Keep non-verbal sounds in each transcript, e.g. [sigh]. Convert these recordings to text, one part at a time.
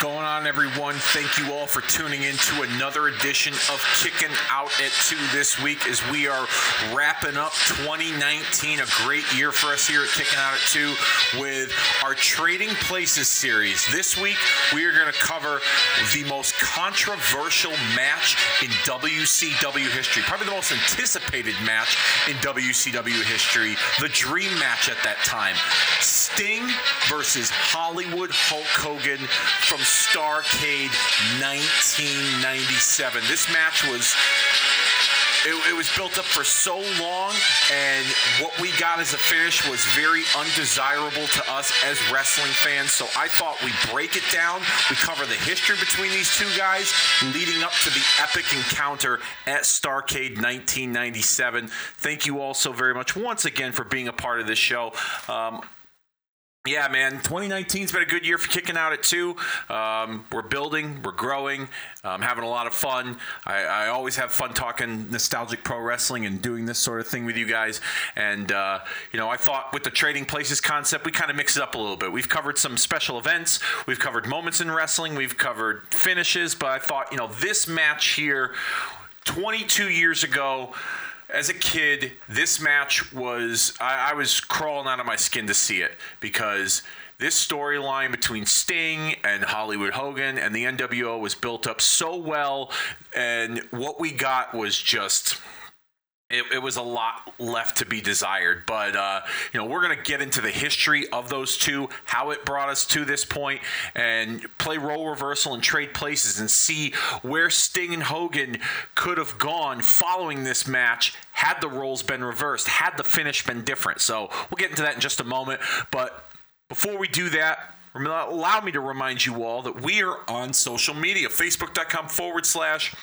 going on, everyone? Thank you all for tuning in to another edition of Kicking Out at 2 this week as we are wrapping up 2019, a great year for us here at Kicking Out at 2 with our Trading Places series. This week, we are going to cover the most controversial match in WCW history, probably the most anticipated match in WCW history, the dream match at that time. Sting versus Hollywood Hulk Hogan from Starcade 1997. This match was it, it, was built up for so long, and what we got as a finish was very undesirable to us as wrestling fans. So I thought we break it down. We cover the history between these two guys, leading up to the epic encounter at Starcade 1997. Thank you all so very much once again for being a part of this show. Um, yeah, man, 2019's been a good year for kicking out at two. Um, we're building, we're growing, I'm having a lot of fun. I, I, always have fun talking nostalgic pro wrestling and doing this sort of thing with you guys. And, uh, you know, I thought with the trading places concept, we kind of mix it up a little bit. We've covered some special events, we've covered moments in wrestling, we've covered finishes, but I thought, you know, this match here, 22 years ago, as a kid, this match was I, I, was crawling out of my skin to see it because this storyline between Sting and Hollywood Hogan and the NWO was built up so well, and what we got was just it, it, was a lot left to be desired. But, uh, you know, we're going to get into the history of those two, how it brought us to this point, and play role reversal and trade places and see where Sting and Hogan could have gone following this match had the roles been reversed, had the finish been different. So we'll get into that in just a moment. But before we do that, allow me to remind you all that we are on social media facebook.com forward slash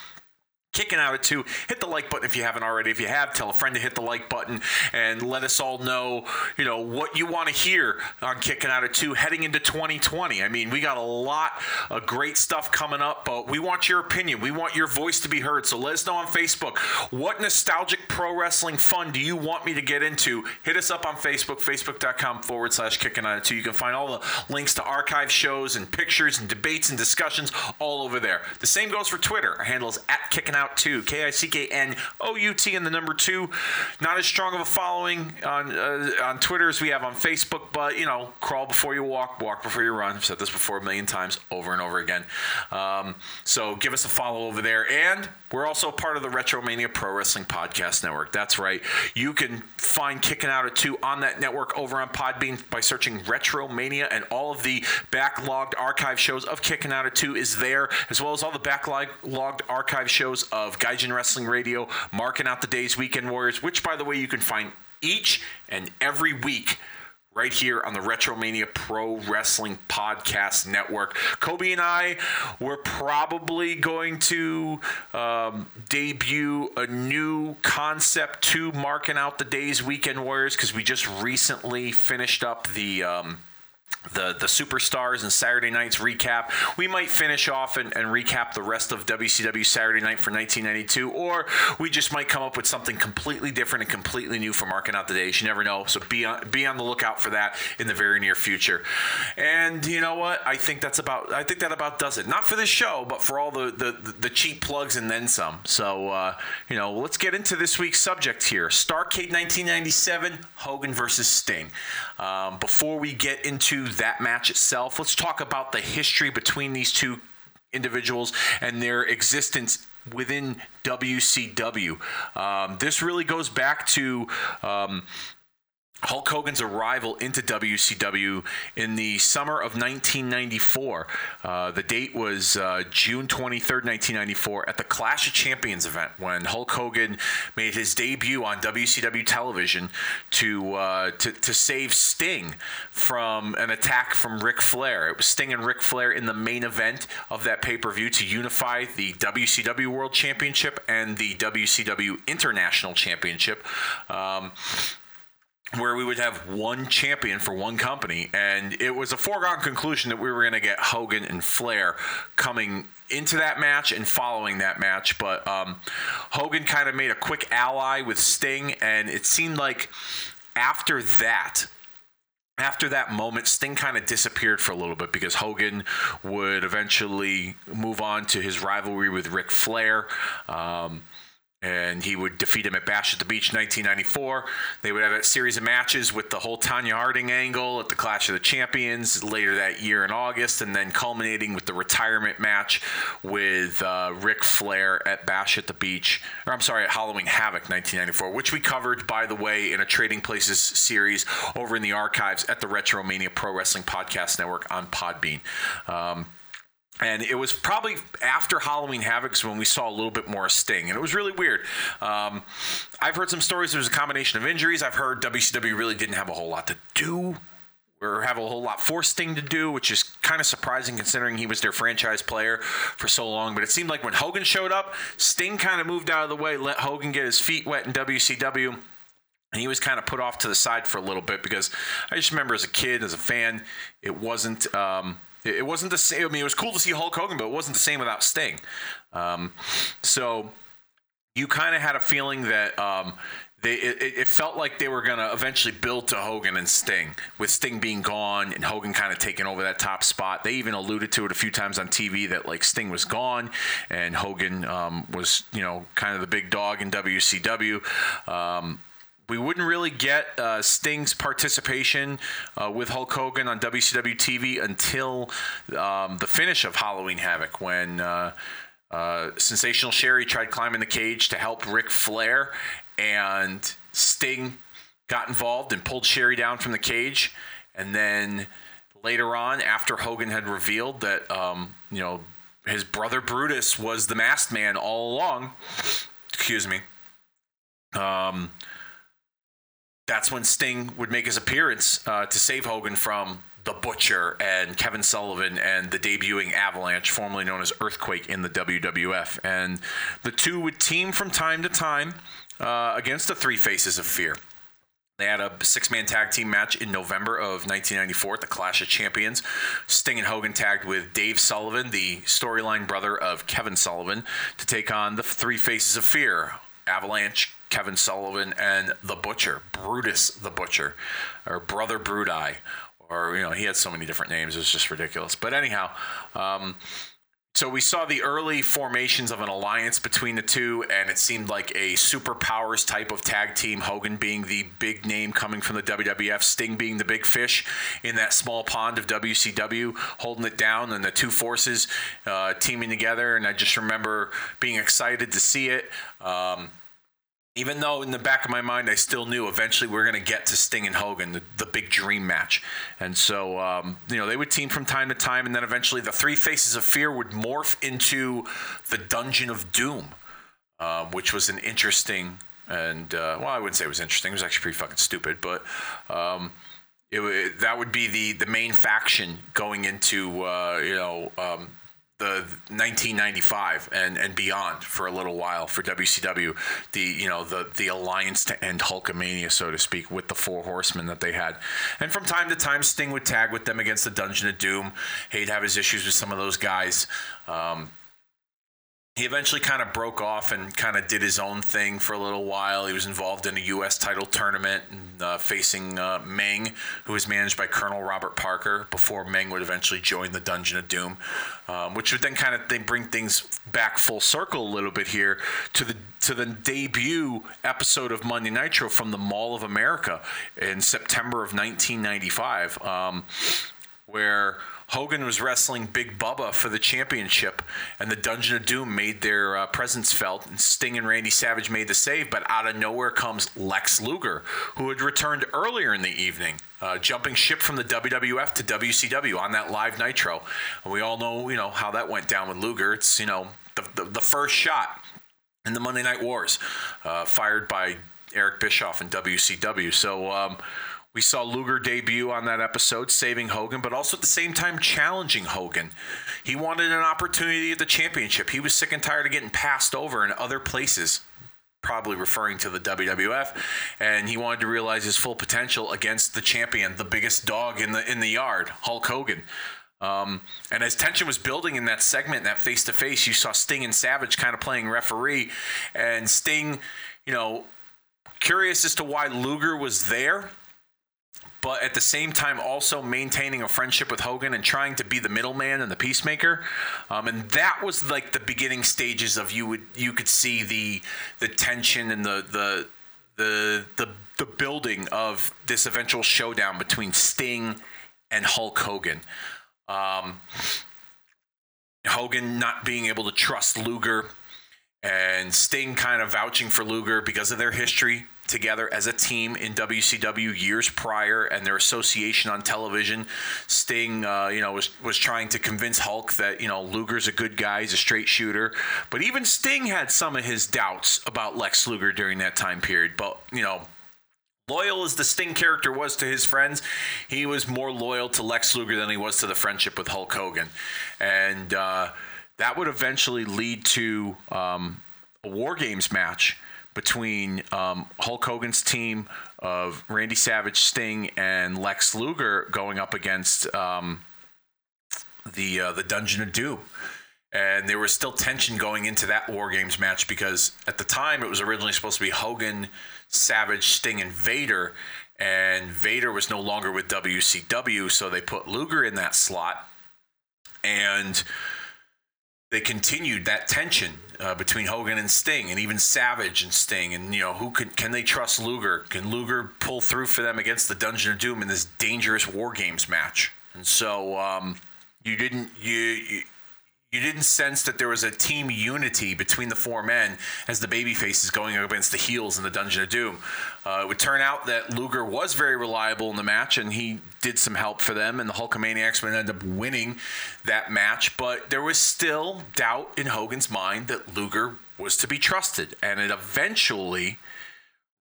kicking out at two. Hit the like button if you haven't already. If you have, tell a friend to hit the like button and let us all know, you know, what you want to hear on kicking out at two heading into 2020. I mean, we got a lot of great stuff coming up, but we want your opinion. We want your voice to be heard. So let us know on Facebook what nostalgic pro wrestling fun do you want me to get into? Hit us up on Facebook, facebook.com forward slash kicking out at two. You can find all the links to archive shows and pictures and debates and discussions all over there. The same goes for Twitter. Our handle is at kicking out out two. K I C K N O U T and the number two. Not as strong of a following on uh, on Twitter as we have on Facebook, but you know, crawl before you walk, walk before you run. I've said this before a million times, over and over again. Um, so give us a follow over there, and we're also part of the Retromania Pro Wrestling Podcast Network. That's right. You can find Kicking Out at Two on that network over on Podbean by searching Retromania, and all of the backlogged archive shows of Kicking Out at Two is there, as well as all the backlogged archive shows of Gaijin Wrestling Radio, Marking Out the Days Weekend Warriors, which, by the way, you can find each and every week right here on the Retromania Pro Wrestling Podcast Network. Kobe and I were probably going to um, debut a new concept to marking out the days Weekend Warriors because we just recently finished up the. Um, the the superstars and Saturday nights recap. We might finish off and, and, recap the rest of WCW Saturday Night for 1992, or we just might come up with something completely different and completely new for marking out the days. You never know, so be on be on the lookout for that in the very near future. And you know what? I think that's about I think that about does it. Not for this show, but for all the the, the cheap plugs and then some. So uh, you know, let's get into this week's subject here. Starcade 1997, Hogan versus Sting. Um, before we get into that match itself, let's talk about the history between these two individuals and their existence within WCW. Um, this really goes back to um, Hulk Hogan's arrival into WCW in the summer of 1994. Uh, the date was uh, June 23rd, 1994, at the Clash of Champions event when Hulk Hogan made his debut on WCW television to uh, to, to save Sting from an attack from Ric Flair. It was Sting and Ric Flair in the main event of that pay per view to unify the WCW World Championship and the WCW International Championship. Um, where we would have one champion for one company, and it was a foregone conclusion that we were going to get Hogan and Flair coming into that match and following that match. But um, Hogan kind of made a quick ally with Sting, and it seemed like after that, after that moment, Sting kind of disappeared for a little bit because Hogan would eventually move on to his rivalry with Ric Flair. Um, and he would defeat him at Bash at the Beach 1994. They would have a series of matches with the whole Tonya Harding angle at the Clash of the Champions later that year in August, and then culminating with the retirement match with uh, Ric Flair at Bash at the Beach, or I'm sorry, at Halloween Havoc 1994, which we covered, by the way, in a Trading Places series over in the archives at the Retromania Pro Wrestling Podcast Network on Podbean. Um, and it was probably after Halloween Havocs when we saw a little bit more Sting, and it was really weird. Um, I've heard some stories. It was a combination of injuries. I've heard WCW really didn't have a whole lot to do or have a whole lot for Sting to do, which is kind of surprising considering he was their franchise player for so long. But it seemed like when Hogan showed up, Sting kind of moved out of the way, let Hogan get his feet wet in WCW. And he was kind of put off to the side for a little bit because I just remember as a kid, as a fan, it wasn't. Um, it wasn't the same. I mean, it was cool to see Hulk Hogan, but it wasn't the same without Sting. Um, so you kind of had a feeling that um, they it, it, felt like they were going to eventually build to Hogan and Sting, with Sting being gone and Hogan kind of taking over that top spot. They even alluded to it a few times on TV that like Sting was gone and Hogan um, was you know kind of the big dog in WCW. Um, we wouldn't really get uh, Sting's participation uh, with Hulk Hogan on WCW TV until um, the finish of Halloween Havoc when uh, uh, Sensational Sherry tried climbing the cage to help Ric Flair, and Sting got involved and pulled Sherry down from the cage. And then later on, after Hogan had revealed that, um, you know, his brother Brutus was the masked man all along, excuse me. Um, that's when Sting would make his appearance uh, to save Hogan from the Butcher and Kevin Sullivan and the debuting Avalanche, formerly known as Earthquake in the WWF. And the two would team from time to time uh, against the Three Faces of Fear. They had a six man tag team match in November of 1994 at the Clash of Champions. Sting and Hogan tagged with Dave Sullivan, the storyline brother of Kevin Sullivan, to take on the Three Faces of Fear Avalanche, Kevin Sullivan and the Butcher, Brutus the Butcher, or Brother Bruti, or you know he had so many different names. It was just ridiculous. But anyhow. Um, so we saw the early formations of an alliance between the two, and it seemed like a superpowers type of tag team. Hogan being the big name coming from the WWF, Sting being the big fish in that small pond of WCW, holding it down, and the two forces uh, teaming together. And I just remember being excited to see it. Um, even though in the back of my mind I still knew eventually we are going to get to Sting and Hogan, the, the big dream match. And so, um, you know, they would team from time to time, and then eventually the Three Faces of Fear would morph into the Dungeon of Doom, uh, which was an interesting and, uh, well, I wouldn't say it was interesting. It was actually pretty fucking stupid, but. Um, it, that would be the, the main faction going into uh, you know um, the 1995 and, and beyond for a little while for WCW, the you know the the alliance to end Hulkamania, so to speak, with the Four Horsemen that they had, and from time to time Sting would tag with them against the Dungeon of Doom. He'd have his issues with some of those guys. Um, he eventually kind of broke off and kind of did his own thing for a little while. He was involved in a U.S. title tournament uh, facing uh, Meng, who was managed by Colonel Robert Parker, before Meng would eventually join the Dungeon of Doom, um, which would then kind of they bring things back full circle a little bit here to the to the debut episode of Monday Nitro from the Mall of America in September of 1995, um, where Hogan was wrestling Big Bubba for the championship, and the Dungeon of Doom made their uh, presence felt. And Sting and Randy Savage made the save, but out of nowhere comes Lex Luger, who had returned earlier in the evening, uh, jumping ship from the WWF to WCW on that live Nitro. And we all know, you know, how that went down with Luger. It's you know the the, the first shot in the Monday Night Wars, uh, fired by Eric Bischoff and WCW. So. Um, we saw Luger debut on that episode, saving Hogan, but also at the same time challenging Hogan. He wanted an opportunity at the championship. He was sick and tired of getting passed over in other places, probably referring to the WWF, and he wanted to realize his full potential against the champion, the biggest dog in the in the yard, Hulk Hogan. Um, and as tension was building in that segment, that face to face, you saw Sting and Savage kind of playing referee, and Sting, you know, curious as to why Luger was there but at the same time also maintaining a friendship with Hogan and trying to be the middleman and the peacemaker. Um, and that was like the beginning stages of you would you could see the the tension and the the the the, the building of this eventual showdown between Sting and Hulk Hogan. Um, Hogan not being able to trust Luger and Sting kind of vouching for Luger because of their history together as a team in WCW years prior and their association on television. Sting, uh, you know, was was trying to convince Hulk that you know Luger's a good guy, he's a straight shooter. But even Sting had some of his doubts about Lex Luger during that time period. But you know. Loyal as the Sting character was to his friends, he was more loyal to Lex Luger than he was to the friendship with Hulk Hogan. And uh, that would eventually lead to um, a War Games match between um, Hulk Hogan's team of Randy Savage, Sting, and Lex Luger going up against um, the uh, the Dungeon of Doom. And there was still tension going into that War Games match because at the time it was originally supposed to be Hogan, Savage, Sting, and Vader. And Vader was no longer with WCW, so they put Luger in that slot. And they continued that tension uh, between Hogan and Sting, and even Savage and Sting, and you know who can can they trust Luger? Can Luger pull through for them against the Dungeon of Doom in this dangerous War Games match? And so um, you didn't you, you you didn't sense that there was a team unity between the four men as the baby faces going up against the heels in the Dungeon of Doom. Uh, it would turn out that Luger was very reliable in the match, and he did some help for them, and the Hulkamaniacs would end up winning that match. But there was still doubt in Hogan's mind that Luger was to be trusted, and it eventually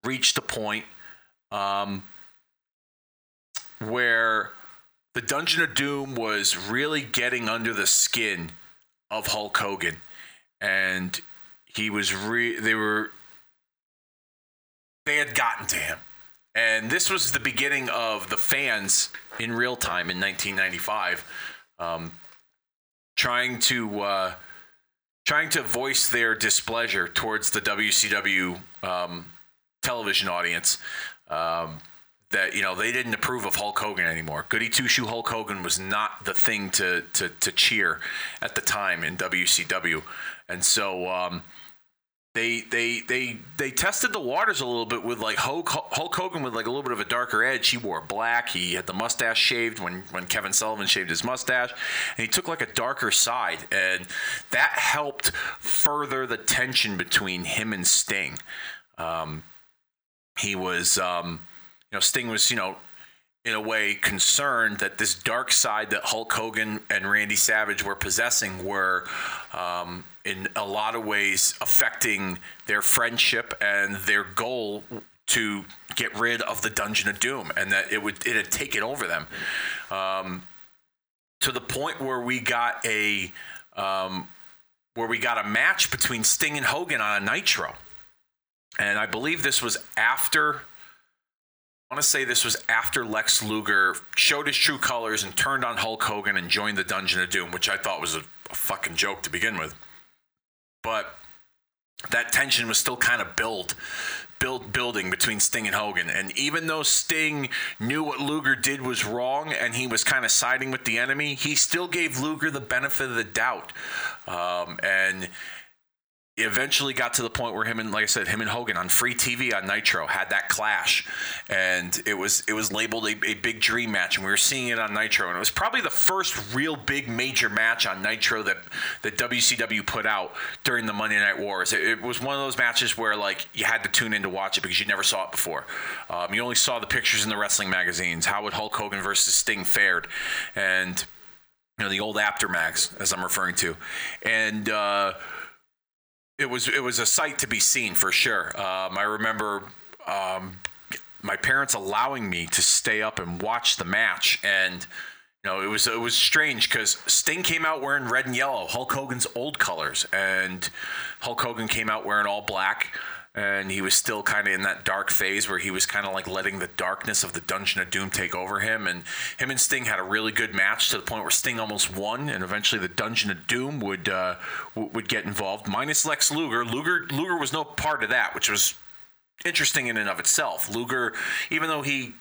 reached a point um, where the Dungeon of Doom was really getting under the skin of Hulk Hogan, and he was re- they were they had gotten to him, and this was the beginning of the fans in real time in 1995, um, trying to uh, trying to voice their displeasure towards the WCW um, television audience. Um, that you know they didn't approve of Hulk Hogan anymore. Goody Two Shoe Hulk Hogan was not the thing to to, to cheer at the time in WCW, and so um, they they they they tested the waters a little bit with like Hulk, Hulk Hogan with like a little bit of a darker edge. He wore black. He had the mustache shaved when when Kevin Sullivan shaved his mustache, and he took like a darker side, and that helped further the tension between him and Sting. Um, he was. Um, know, Sting was, you know, in a way concerned that this dark side that Hulk Hogan and Randy Savage were possessing were, um, in a lot of ways, affecting their friendship and their goal to get rid of the Dungeon of Doom, and that it would it had taken over them, um, to the point where we got a um, where we got a match between Sting and Hogan on a Nitro, and I believe this was after I want to say this was after Lex Luger showed his true colors and turned on Hulk Hogan and joined the Dungeon of Doom, which I thought was a, a fucking joke to begin with. But that tension was still kind of built, build, building between Sting and Hogan. And even though Sting knew what Luger did was wrong and he was kind of siding with the enemy, he still gave Luger the benefit of the doubt. Um, and eventually got to the point where him and like I said, him and Hogan on free TV on Nitro had that clash, and it was it was labeled a, a, big dream match, and we were seeing it on Nitro, and it was probably the first real big major match on Nitro that that WCW put out during the Monday Night Wars. It, it was one of those matches where like you had to tune in to watch it because you never saw it before. Um, you only saw the pictures in the wrestling magazines. How would Hulk Hogan versus Sting fared, and you know the old Apter mags as I'm referring to, and. Uh, it was it was a sight to be seen for sure. Um, I remember um, my parents allowing me to stay up and watch the match, and you know it was it was strange because Sting came out wearing red and yellow, Hulk Hogan's old colors, and Hulk Hogan came out wearing all black and he was still kind of in that dark phase where he was kind of like letting the darkness of the Dungeon of Doom take over him. And him and Sting had a really good match to the point where Sting almost won, and eventually the Dungeon of Doom would uh, w- would get involved, minus Lex Luger. Luger Luger was no part of that, which was interesting in and of itself. Luger, even though he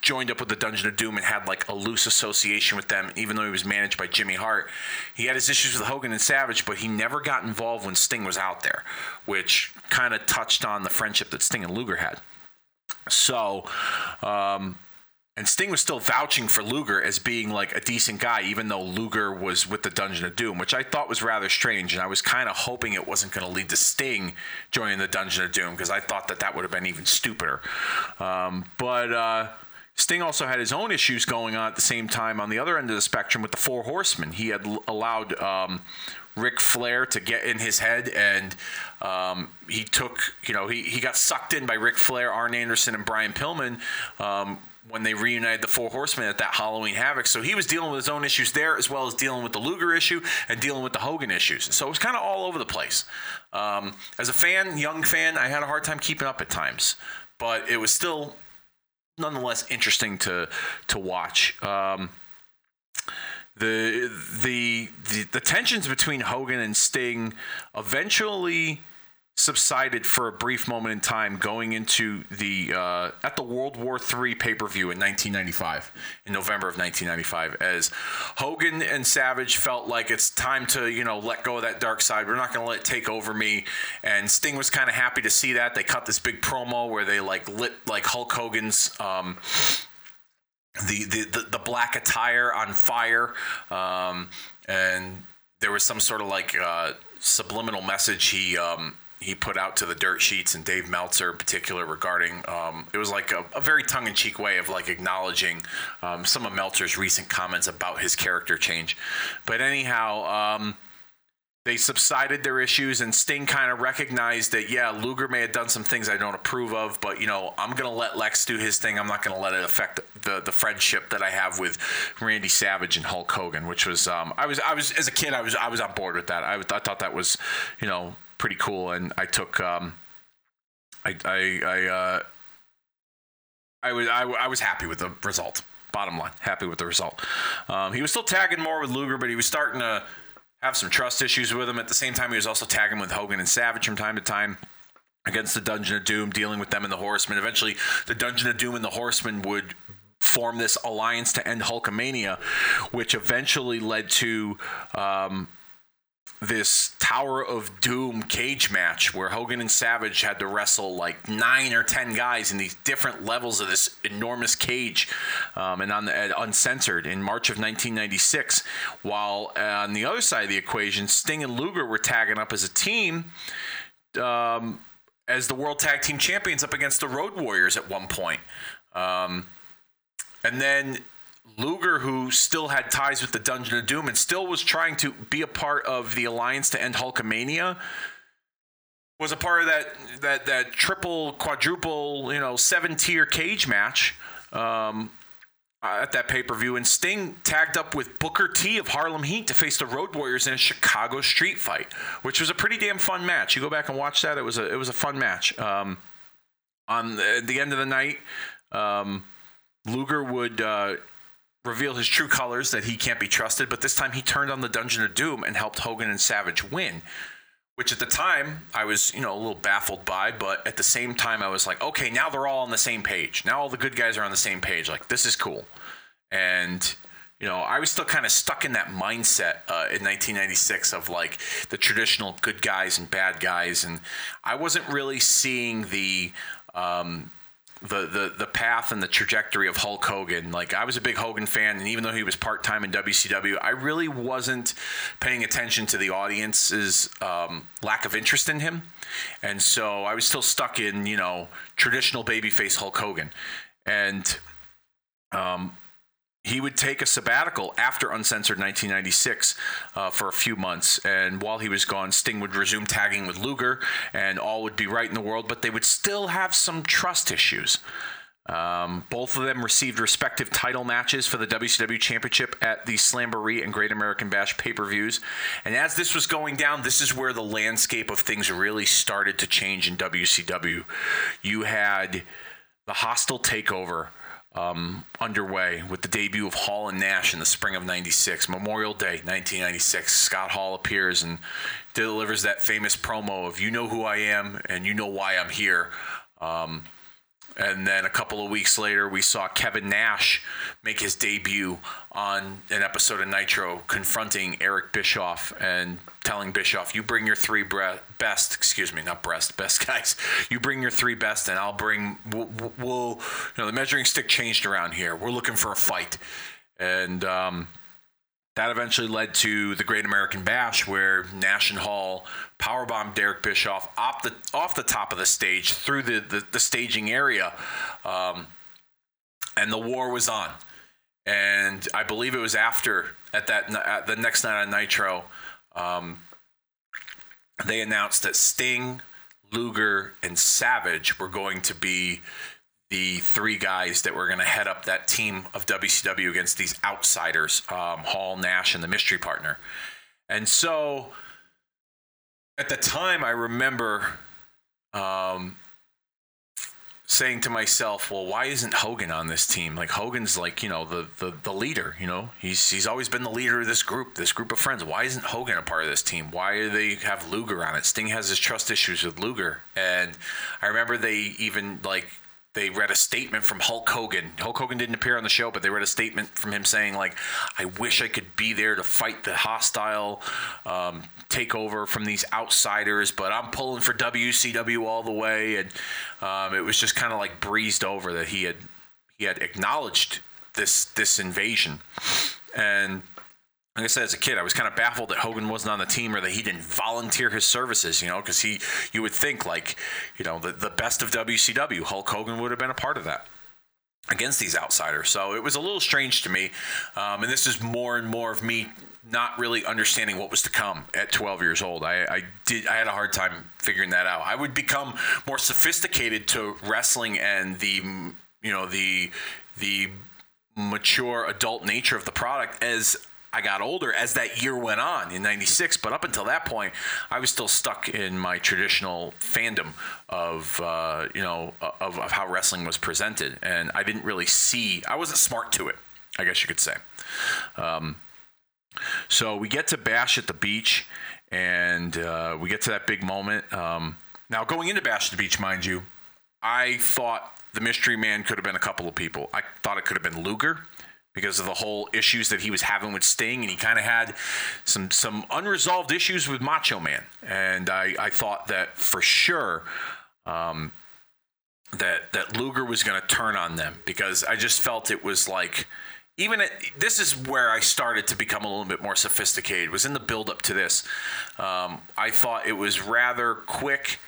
joined up with the Dungeon of Doom and had like a loose association with them, even though he was managed by Jimmy Hart. He had his issues with Hogan and Savage, but he never got involved when Sting was out there, which kind of touched on the friendship that Sting and Luger had. So, um, and Sting was still vouching for Luger as being like a decent guy, even though Luger was with the Dungeon of Doom, which I thought was rather strange. And I was kind of hoping it wasn't going to lead to Sting joining the Dungeon of Doom because I thought that that would have been even stupider. Um, but uh, Sting also had his own issues going on at the same time on the other end of the spectrum with the Four Horsemen. He had allowed um, Ric Flair to get in his head, and um, he took, you know, he, he got sucked in by Ric Flair, Arn Anderson, and Brian Pillman um, when they reunited the Four Horsemen at that Halloween Havoc. So he was dealing with his own issues there, as well as dealing with the Luger issue and dealing with the Hogan issues. So it was kind of all over the place. Um, as a fan, young fan, I had a hard time keeping up at times, but it was still nonetheless interesting to to watch. Um, the, the the tensions between Hogan and Sting eventually subsided for a brief moment in time going into the uh, at the World War III pay per view in 1995 in November of 1995 as Hogan and Savage felt like it's time to you know let go of that dark side. We're not going to let it take over me. And Sting was kind of happy to see that. They cut this big promo where they like lit like Hulk Hogan's um, the, the, the, the black attire on fire um, and there was some sort of like uh, subliminal message he um, he put out to the dirt sheets and Dave Meltzer in particular regarding um, it was like a, a, very tongue-in-cheek way of like acknowledging um, some of Meltzer's recent comments about his character change. But anyhow, um, they subsided their issues and Sting kind of recognized that yeah, Luger may have done some things I don't approve of, but you know I'm gonna let Lex do his thing. I'm not gonna let it affect the the friendship that I have with Randy Savage and Hulk Hogan, which was um, I was I was as a kid I was I was on board with that. I, I thought that was you know pretty cool. And I took, um, I, I, I, uh, I was, I, I was happy with the result. Bottom line, happy with the result. Um, he was still tagging more with Luger, but he was starting to have some trust issues with him. At the same time, he was also tagging with Hogan and Savage from time to time against the Dungeon of Doom, dealing with them and the Horsemen. Eventually, the Dungeon of Doom and the Horsemen would form this alliance to end Hulkamania, which eventually led to um, this Tower of Doom cage match where Hogan and Savage had to wrestle like nine or ten guys in these different levels of this enormous cage, um, and on the uncensored in March of 1996. While uh, on the other side of the equation, Sting and Luger were tagging up as a team. Um, as the World Tag Team Champions up against the Road Warriors at one point. Um, and then Luger, who still had ties with the Dungeon of Doom and still was trying to be a part of the alliance to end Hulkamania, was a part of that that that triple, quadruple, you know, seven tier cage match um, at that pay per view. And Sting tagged up with Booker T of Harlem Heat to face the Road Warriors in a Chicago street fight, which was a pretty damn fun match. You go back and watch that; it was a it was a fun match. Um, on the, the, end of the night, um, Luger would. Uh, reveal his true colors that he can't be trusted, but this time he turned on the Dungeon of Doom and helped Hogan and Savage win. Which at the time I was, you know, a little baffled by, but at the same time I was like, okay, now they're all on the same page. Now all the good guys are on the same page. Like this is cool, and you know, I was still kind of stuck in that mindset uh, in 1996 of like the traditional good guys and bad guys, and I wasn't really seeing the um, the, the the path and the trajectory of Hulk Hogan. Like I was a big Hogan fan, and even though he was part time in WCW, I really wasn't paying attention to the audience's um, lack of interest in him, and so I was still stuck in you know traditional babyface Hulk Hogan, and um, he would take a sabbatical after Uncensored 1996 uh, for a few months. And while he was gone, Sting would resume tagging with Luger, and all would be right in the world, but they would still have some trust issues. Um, both of them received respective title matches for the WCW Championship at the Slamboree and Great American Bash pay per views. And as this was going down, this is where the landscape of things really started to change in WCW. You had the hostile takeover um, underway with the debut of Hall and Nash in the spring of 96. Memorial Day, 1996. Scott Hall appears and delivers that famous promo of, You know who I am and you know why I'm here. Um, And then a couple of weeks later, we saw Kevin Nash make his debut on an episode of Nitro, confronting Eric Bischoff and telling Bischoff, "You bring your three bre- best, excuse me, not breast, best guys. You bring your three best, and I'll bring. We'll, we'll you know, the measuring stick changed around here. We're looking for a fight." And um, that eventually led to the Great American Bash, where Nash and Hall powerbombed Eric Bischoff off the off the top of the stage through the the, the staging area, um, and the war was on. And I believe it was after at that at the next night on Nitro, um, they announced that Sting, Luger, and Savage were going to be the three guys that were going to head up that team of WCW against these outsiders, um, Hall, Nash, and the mystery partner. And so at the time, I remember um, saying to myself, "Well, why isn't Hogan on this team? Like Hogan's like you know the, the the leader. You know he's he's always been the leader of this group, this group of friends. Why isn't Hogan a part of this team? Why do they have Luger on it? Sting has his trust issues with Luger, and I remember they even like they read a statement from Hulk Hogan. Hulk Hogan didn't appear on the show, but they read a statement from him saying, like, I wish I could be there to fight the hostile um, takeover from these outsiders, but I'm pulling for WCW all the way. And um, it was just kind of like breezed over that he had he had acknowledged this this invasion. And like I said, as a kid, I was kind of baffled that Hogan wasn't on the team or that he didn't volunteer his services, you know, because he, you would think like, you know, the, the best of WCW, Hulk Hogan would have been a part of that against these outsiders. So it was a little strange to me. Um, and this is more and more of me not really understanding what was to come at 12 years old. I, I, did. I had a hard time figuring that out. I would become more sophisticated to wrestling and the, you know, the the mature adult nature of the product as I got older as that year went on in 96. But up until that point, I was still stuck in my traditional fandom of, uh, you know, of, of, how wrestling was presented. And I didn't really see, I wasn't smart to it, I guess you could say. Um, so we get to Bash at the Beach and uh, we get to that big moment. Um, now, going into Bash at the Beach, mind you, I thought the mystery man could have been a couple of people. I thought it could have been Luger because of the whole issues that he was having with Sting, and he kind of had some some unresolved issues with Macho Man, and I, I thought that for sure. Um, that that Luger was going to turn on them because I just felt it was like even at, this is where I started to become a little bit more sophisticated. Was in the build up to this. Um, I thought it was rather quick.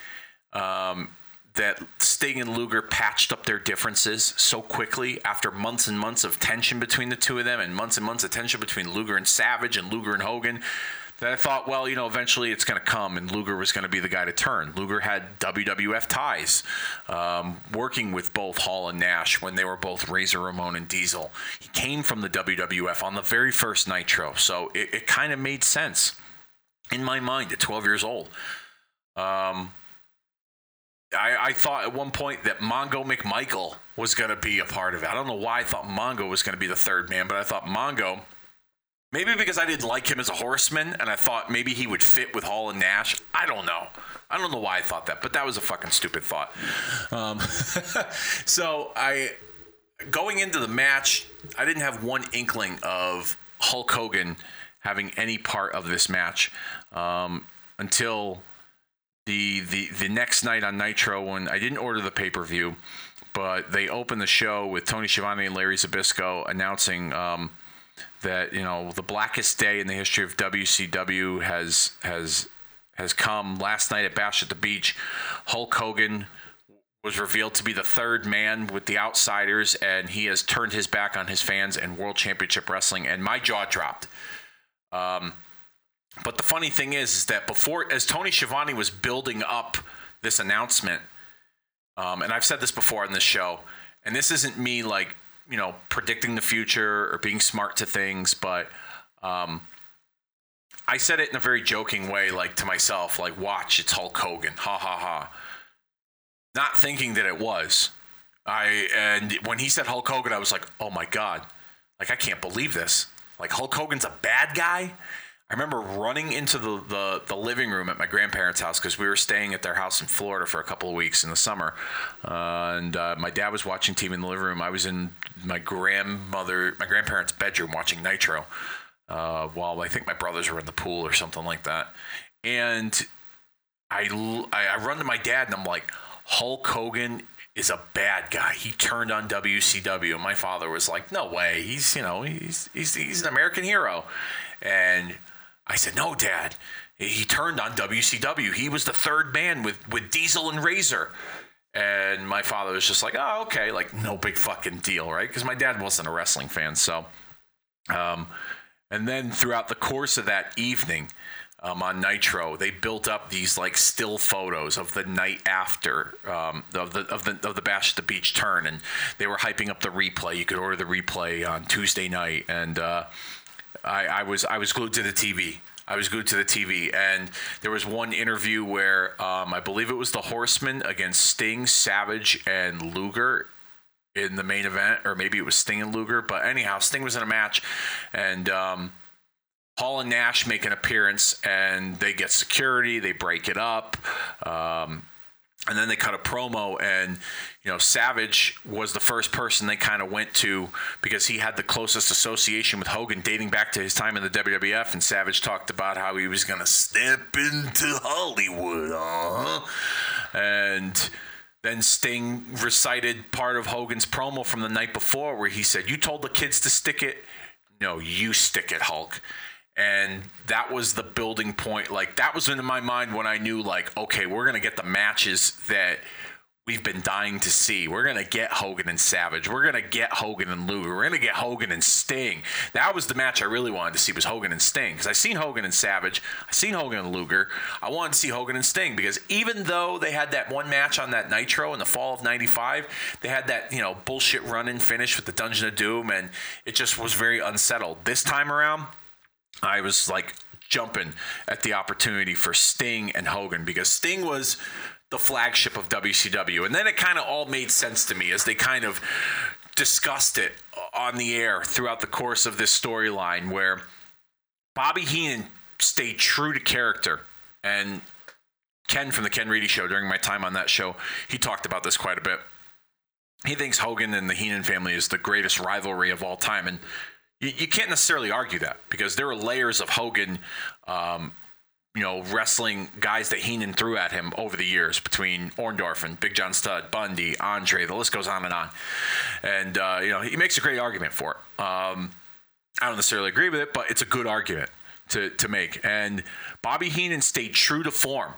Um, that Sting and Luger patched up their differences so quickly after months and months of tension between the two of them and months and months of tension between Luger and Savage and Luger and Hogan that I thought, well, you know, eventually it's going to come and Luger was going to be the guy to turn. Luger had WWF ties, um, working with both Hall and Nash when they were both Razor Ramon and Diesel. He came from the WWF on the very first Nitro, so it, it kind of made sense in my mind at 12 years old. Um, I, I, thought at one point that Mongo McMichael was going to be a part of it. I don't know why I thought Mongo was going to be the third man, but I thought Mongo, maybe because I didn't like him as a horseman and I thought maybe he would fit with Hall and Nash. I don't know. I don't know why I thought that, but that was a fucking stupid thought. Um, [laughs] so I, going into the match, I didn't have one inkling of Hulk Hogan having any part of this match um, until the the the next night on Nitro when I didn't order the pay per view, but they opened the show with Tony Schiavone and Larry Zbyszko announcing um, that you know the blackest day in the history of WCW has has has come last night at Bash at the Beach. Hulk Hogan was revealed to be the third man with the outsiders, and he has turned his back on his fans and World Championship Wrestling. And my jaw dropped. Um, but the funny thing is, is that before, as Tony Schiavone was building up this announcement, um, and I've said this before on this show, and this isn't me like you know predicting the future or being smart to things, but um, I said it in a very joking way, like to myself, like "Watch, it's Hulk Hogan," ha ha ha, not thinking that it was. I and when he said Hulk Hogan, I was like, "Oh my god!" Like I can't believe this. Like Hulk Hogan's a bad guy I remember running into the, the, the living room at my grandparents' house because we were staying at their house in Florida for a couple of weeks in the summer. Uh, and uh, my dad was watching TV in the living room. I was in my grandmother, my grandparents' bedroom watching Nitro uh, while I think my brothers were in the pool or something like that. And I, I run to my dad and I'm like, Hulk Hogan is a bad guy. He turned on WCW. And my father was like, no way. He's, you know, he's, he's, he's an American hero. And I said, No, Dad. He turned on WCW. He was the third man with, with Diesel and Razor. And my father was just like, Oh, okay. Like, no big fucking deal, right? Because my dad wasn't a wrestling fan. So, um, and then throughout the course of that evening, um, on Nitro, they built up these like still photos of the night after um, of the of the of the Bash at the Beach turn, and they were hyping up the replay. You could order the replay on Tuesday night, and uh, I, I was I was glued to the TV. I was glued to the TV, and there was one interview where um, I believe it was the Horsemen against Sting, Savage, and Luger in the main event, or maybe it was Sting and Luger. But anyhow, Sting was in a match, and um, and Nash make an appearance, and they get security. They break it up. Um, and then they cut a promo and you know savage was the first person they kind of went to because he had the closest association with hogan dating back to his time in the wwf and savage talked about how he was going to step into hollywood uh-huh. and then sting recited part of hogan's promo from the night before where he said you told the kids to stick it no you stick it hulk and that was the building point. Like that was in my mind when i knew like okay we're going to get the matches that we've been dying to see. We're going to get hogan and savage. We're going to get hogan and luger we're going to get hogan and sting. That was the match i really wanted to see was hogan and sting because i seen hogan and savage. I seen hogan and luger. I wanted to see hogan and sting because even though they had that one match on that nitro in the fall of 95 they had that you know bullshit run and finish with the dungeon of doom and it just was very unsettled. This time around I was like jumping at the opportunity for Sting and Hogan because Sting was the flagship of WCW. And then it kind of all made sense to me as they kind of discussed it on the air throughout the course of this storyline where Bobby Heenan stayed true to character. And Ken from the Ken Reedy show, during my time on that show, he talked about this quite a bit. He thinks Hogan and the Heenan family is the greatest rivalry of all time. And you, you can't necessarily argue that because there were layers of Hogan, um, you know, wrestling guys that Heenan threw at him over the years between Orndorff and Big John Studd, Bundy, Andre. The list goes on and on. And uh, you know, he makes a great argument for it. Um, I don't necessarily agree with it, but it's a good argument to to make. And Bobby Heenan stayed true to form.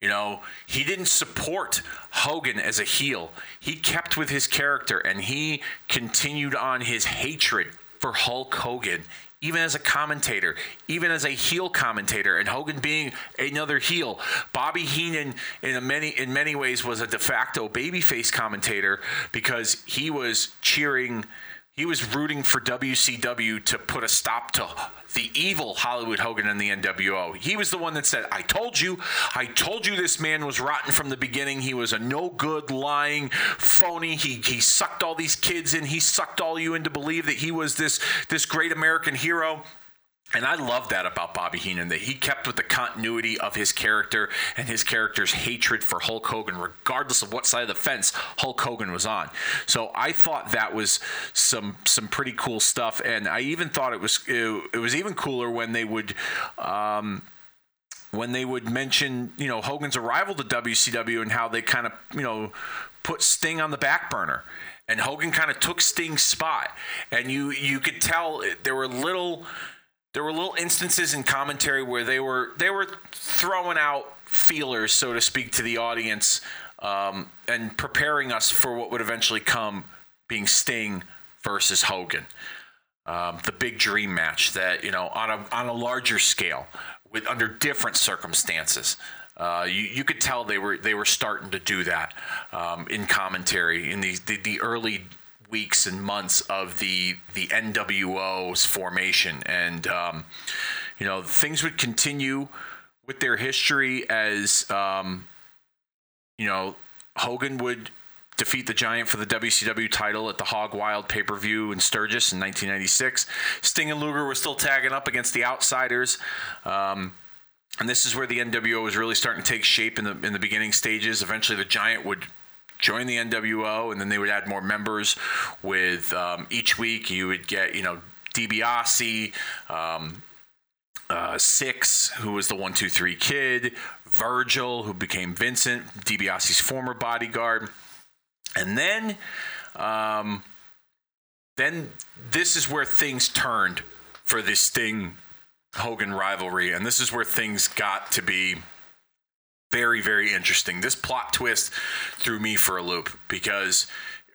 You know, he didn't support Hogan as a heel. He kept with his character and he continued on his hatred for Hulk Hogan, even as a commentator, even as a heel commentator, and Hogan being another heel. Bobby Heenan, in many in many ways, was a de facto babyface commentator because he was cheering he was rooting for WCW to put a stop to the evil Hollywood Hogan and the NWO. He was the one that said, I told you, I told you this man was rotten from the beginning. He was a no good, lying, phony. He, he sucked all these kids in. He sucked all you in to believe that he was this, this great American hero. And I love that about Bobby Heenan that he kept with the continuity of his character and his character's hatred for Hulk Hogan, regardless of what side of the fence Hulk Hogan was on. So I thought that was some some pretty cool stuff, and I even thought it was it, it was even cooler when they would. Um, when they would mention, you know, Hogan's arrival to WCW and how they kind of, you know, put Sting on the back burner and Hogan kind of took Sting's spot, and you you could tell there were little there were little instances in commentary where they were they were throwing out feelers, so to speak, to the audience um, and preparing us for what would eventually come, being Sting versus Hogan, um, the big dream match that you know on a on a larger scale with under different circumstances. Uh, you, you could tell they were they were starting to do that um, in commentary in the, the, the early weeks and months of the the NWO's formation, and um, you know things would continue with their history as um, you know Hogan would defeat the Giant for the WCW title at the Hog Wild pay per view in Sturgis in 1996. Sting and Luger were still tagging up against the Outsiders. Um, and this is where the NWO was really starting to take shape in the in the beginning stages. Eventually, the Giant would join the NWO, and then they would add more members. With um, each week, you would get you know DiBiase, um, uh, Syxx, who was the one two three kid, Virgil, who became Vincent, DiBiase's former bodyguard, and then. Um, then this is where things turned for the Sting Hogan rivalry, and this is where things got to be very, very interesting. This plot twist threw me for a loop because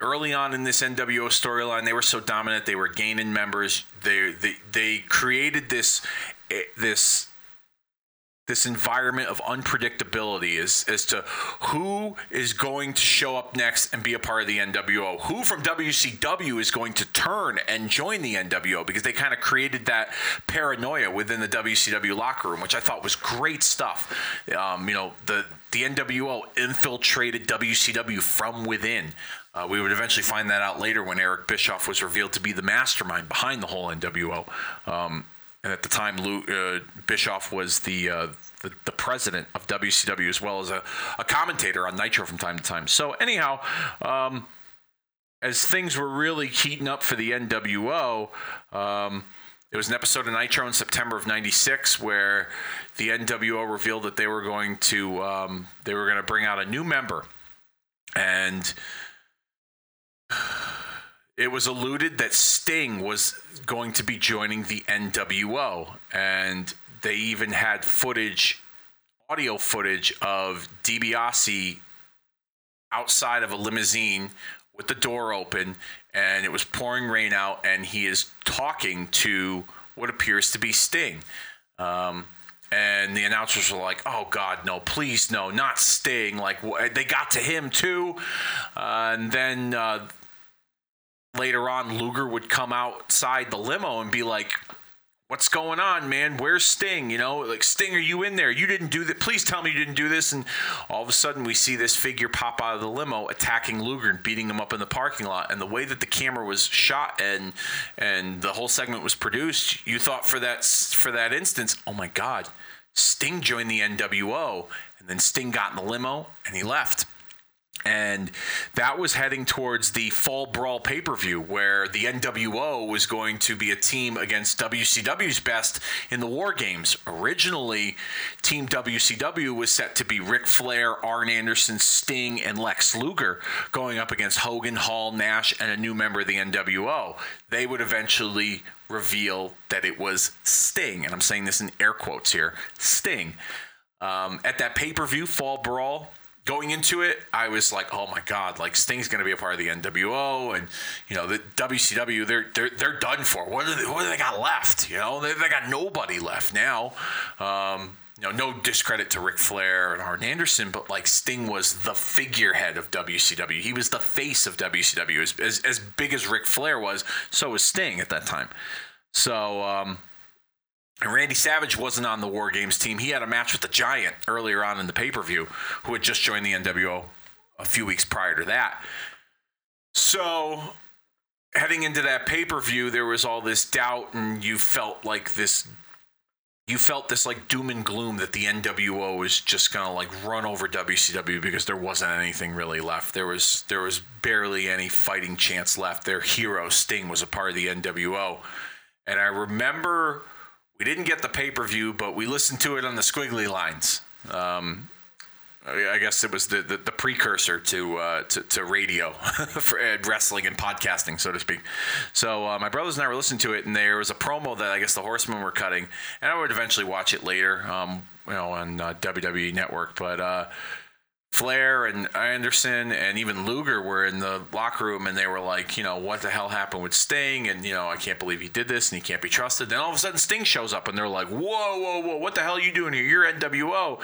early on in this NWO storyline, they were so dominant. They were gaining members. They they, they created this eh, this this environment of unpredictability as, as to who is going to show up next and be a part of the NWO. Who from WCW is going to turn and join the NWO because they kind of created that paranoia within the WCW locker room, which I thought was great stuff. Um, you know, the, the NWO infiltrated WCW from within. Uh, we would eventually find that out later when Eric Bischoff was revealed to be the mastermind behind the whole NWO. Um, and at the time, Lou, uh, Bischoff was the, uh, the, the president of WCW as well as a, a commentator on Nitro from time to time. So anyhow, um, as things were really heating up for the NWO, um, there was an episode of Nitro in September of '96 where the NWO revealed that they were going to um, they were going to bring out a new member, and it was alluded that Sting was going to be joining the NWO, and they even had footage, audio footage of DiBiase outside of a limousine with the door open, and it was pouring rain out, and he is talking to what appears to be Sting. Um, and the announcers were like, "Oh God, no! Please, no! Not Sting!" Like they got to him too, uh, and then uh, later on, Luger would come outside the limo and be like, What's going on, man? Where's Sting? You know, like Sting, are you in there? You didn't do that. Please tell me you didn't do this. And all of a sudden, we see this figure pop out of the limo, attacking Luger and beating him up in the parking lot. And the way that the camera was shot and and the whole segment was produced, you thought for that for that instance, oh my God, Sting joined the NWO, and then Sting got in the limo and he left and that was heading towards the Fall Brawl pay per view, where the NWO was going to be a team against WCW's best in the War Games. Originally, Team WCW was set to be Ric Flair, Arn Anderson, Sting, and Lex Luger going up against Hogan, Hall, Nash, and a new member of the NWO. They would eventually reveal that it was Sting, and I'm saying this in air quotes here Sting. Um, at that pay per view, Fall Brawl, going into it, I was like, oh my god, like Sting's going to be a part of the NWO, and you know the WCW, they're they're they're done for. What do they, what do they got left? You know, they, they got nobody left now. Um, you know, no discredit to Ric Flair and Arn Anderson, but like Sting was the figurehead of WCW. He was the face of WCW. As as, as big as Ric Flair was, so was Sting at that time. So. Um, and Randy Savage wasn't on the War Games team. He had a match with the Giant earlier on in the pay per view, who had just joined the NWO a few weeks prior to that. So, heading into that pay per view, there was all this doubt, and you felt like this. You felt this like doom and gloom that the NWO was just gonna like run over WCW because there wasn't anything really left. There was there was barely any fighting chance left. Their hero Sting was a part of the NWO, and I remember we didn't get the pay per view, but we listened to it on the squiggly lines. Um, I guess it was the, the, the precursor to, uh, to, to radio [laughs] for uh, wrestling and podcasting, so to speak. So uh, my brothers and I were listening to it, and there was a promo that I guess the Horsemen were cutting, and I would eventually watch it later, um, you know, on uh, WWE Network. But uh, Flair and Anderson and even Luger were in the locker room and they were like, you know, what the hell happened with Sting? And, you know, I can't believe he did this and he can't be trusted. Then all of a sudden Sting shows up and they're like, whoa, whoa, whoa, what the hell are you doing here? You're NWO.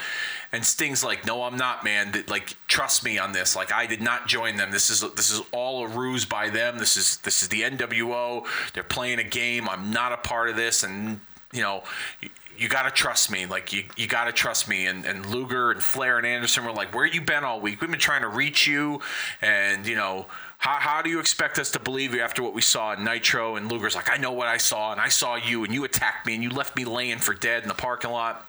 And Sting's like, no, I'm not, man. Like, trust me on this. Like, I did not join them. This is this is all a ruse by them. This is this is the NWO. They're playing a game. I'm not a part of this. And, you know, you got to trust me. Like you, you got to trust me. And, and Luger and Flair and Anderson were like, where you been all week? We've been trying to reach you, and you know, how, how do you expect us to believe you after what we saw in Nitro? And Luger's like, I know what I saw, and I saw you, and you attacked me, and you left me laying for dead in the parking lot.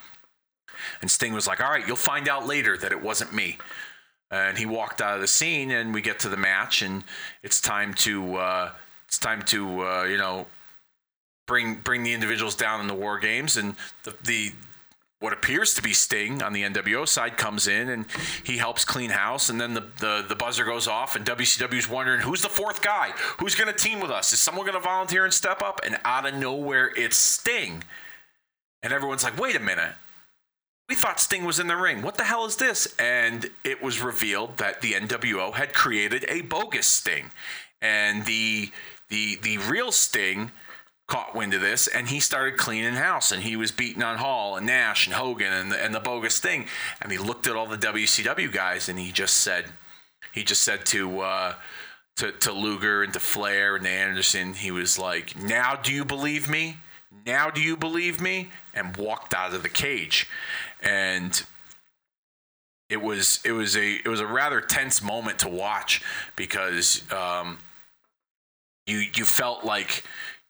And Sting was like, all right, you'll find out later that it wasn't me. And he walked out of the scene, and we get to the match, and it's time to uh, it's time to uh, you know bring bring the individuals down in the war games, and the the what appears to be Sting on the NWO side comes in and he helps clean house. And then the, the, the buzzer goes off, and WCW's wondering who's the fourth guy? Who's going to team with us? Is someone going to volunteer and step up? And out of nowhere, it's Sting. And everyone's like, wait a minute. We thought Sting was in the ring. What the hell is this? And it was revealed that the NWO had created a bogus Sting. And the the the real Sting caught wind of this and he started cleaning house and he was beating on Hall and Nash and Hogan and the, and the bogus thing. And he looked at all the WCW guys and he just said he just said to uh, to, to Luger and to Flair and to Anderson he was like now do you believe me? Now do you believe me? and walked out of the cage. And it was it was a it was a rather tense moment to watch because um, you you felt like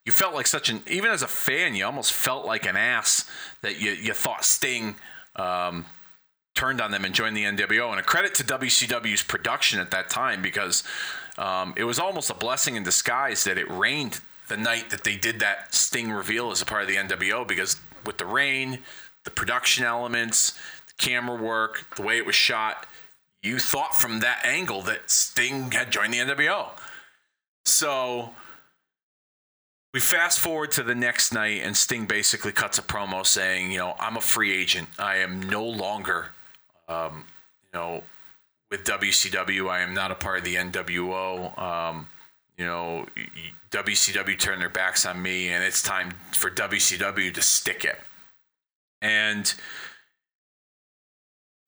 you felt like such an even as a fan, you almost felt like an ass that you you thought Sting um, turned on them and joined the NWO. And a credit to WCW's production at that time because um, it was almost a blessing in disguise that it rained the night that they did that Sting reveal as a part of the NWO because with the rain, the production elements, the camera work, the way it was shot, you thought from that angle that Sting had joined the NWO. So we fast forward to the next night, and Sting basically cuts a promo saying, "You know, I'm a free agent. I am no longer, um, you know, with WCW. I am not a part of the NWO. Um, you know, WCW turned their backs on me, and it's time for WCW to stick it." And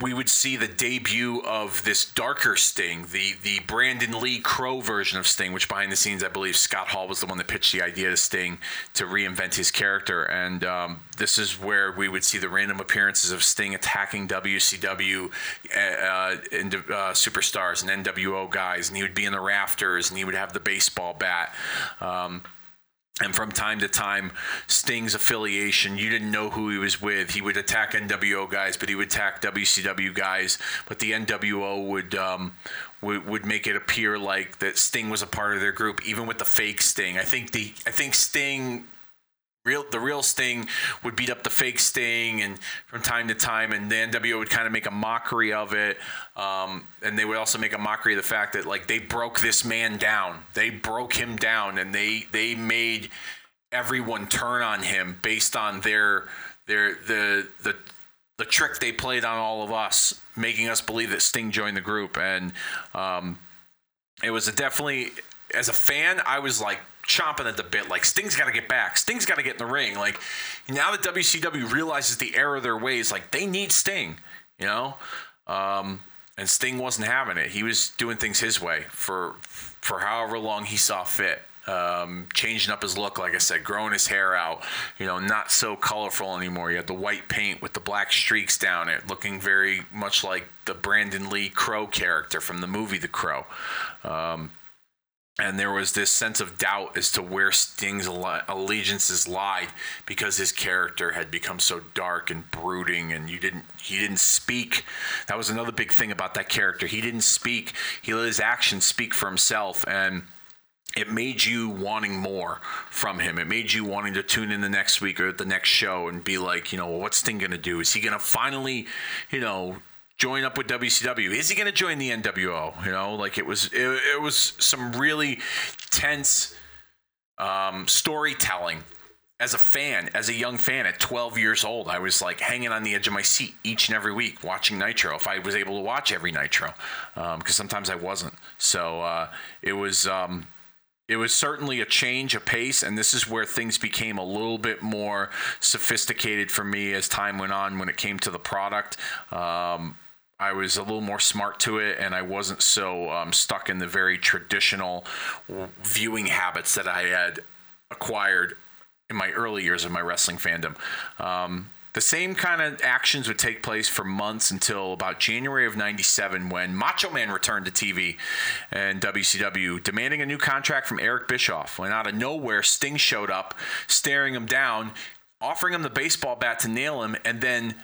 we would see the debut of this darker Sting, the the Brandon Lee Crow version of Sting, which behind the scenes I believe Scott Hall was the one that pitched the idea to Sting to reinvent his character, and um, this is where we would see the random appearances of Sting attacking WCW uh, uh, superstars and NWO guys, and he would be in the rafters and he would have the baseball bat. Um, and from time to time, Sting's affiliation, you didn't know who he was with. He would attack NWO guys, but he would attack WCW guys. But the NWO would um, would, would make it appear like that Sting was a part of their group, even with the fake Sting. I think the I think Sting real the real Sting would beat up the fake Sting, and from time to time, and the NWO would kind of make a mockery of it, um, and they would also make a mockery of the fact that like they broke this man down, they broke him down, and they they made everyone turn on him based on their their the the the trick they played on all of us, making us believe that Sting joined the group, and um, it was definitely as a fan, I was like chomping at the bit. Like Sting's got to get back. Sting's got to get in the ring. Like now that WCW realizes the error of their ways, like they need Sting. You know, um, and Sting wasn't having it. He was doing things his way for for however long he saw fit. Um, changing up his look, like I said, growing his hair out, you know, not so colorful anymore. He had the white paint with the black streaks down it, looking very much like the Brandon Lee Crow character from the movie The Crow. Um, and there was this sense of doubt as to where Sting's allegiances lied because his character had become so dark and brooding, and you didn't he didn't speak. That was another big thing about that character. He didn't speak. He let his actions speak for himself, and it made you wanting more from him. It made you wanting to tune in the next week or the next show and be like, you know, what's Sting going to do? Is he going to finally, you know, join up with WCW? Is he going to join the NWO? You know, like it was it, it was some really tense um, storytelling. As a fan, as a young fan at 12 years old, I was like hanging on the edge of my seat each and every week watching Nitro. If I was able to watch every Nitro, because um, sometimes I wasn't. So uh, it was. Um, it was certainly a change, of pace, and this is where things became a little bit more sophisticated for me as time went on when it came to the product. Um, I was a little more smart to it, and I wasn't so um, stuck in the very traditional viewing habits that I had acquired in my early years of my wrestling fandom. Um, the same kind of actions would take place for months until about January of 97 when Macho Man returned to TV and WCW demanding a new contract from Eric Bischoff. When out of nowhere, Sting showed up, staring him down, offering him the baseball bat to nail him, and then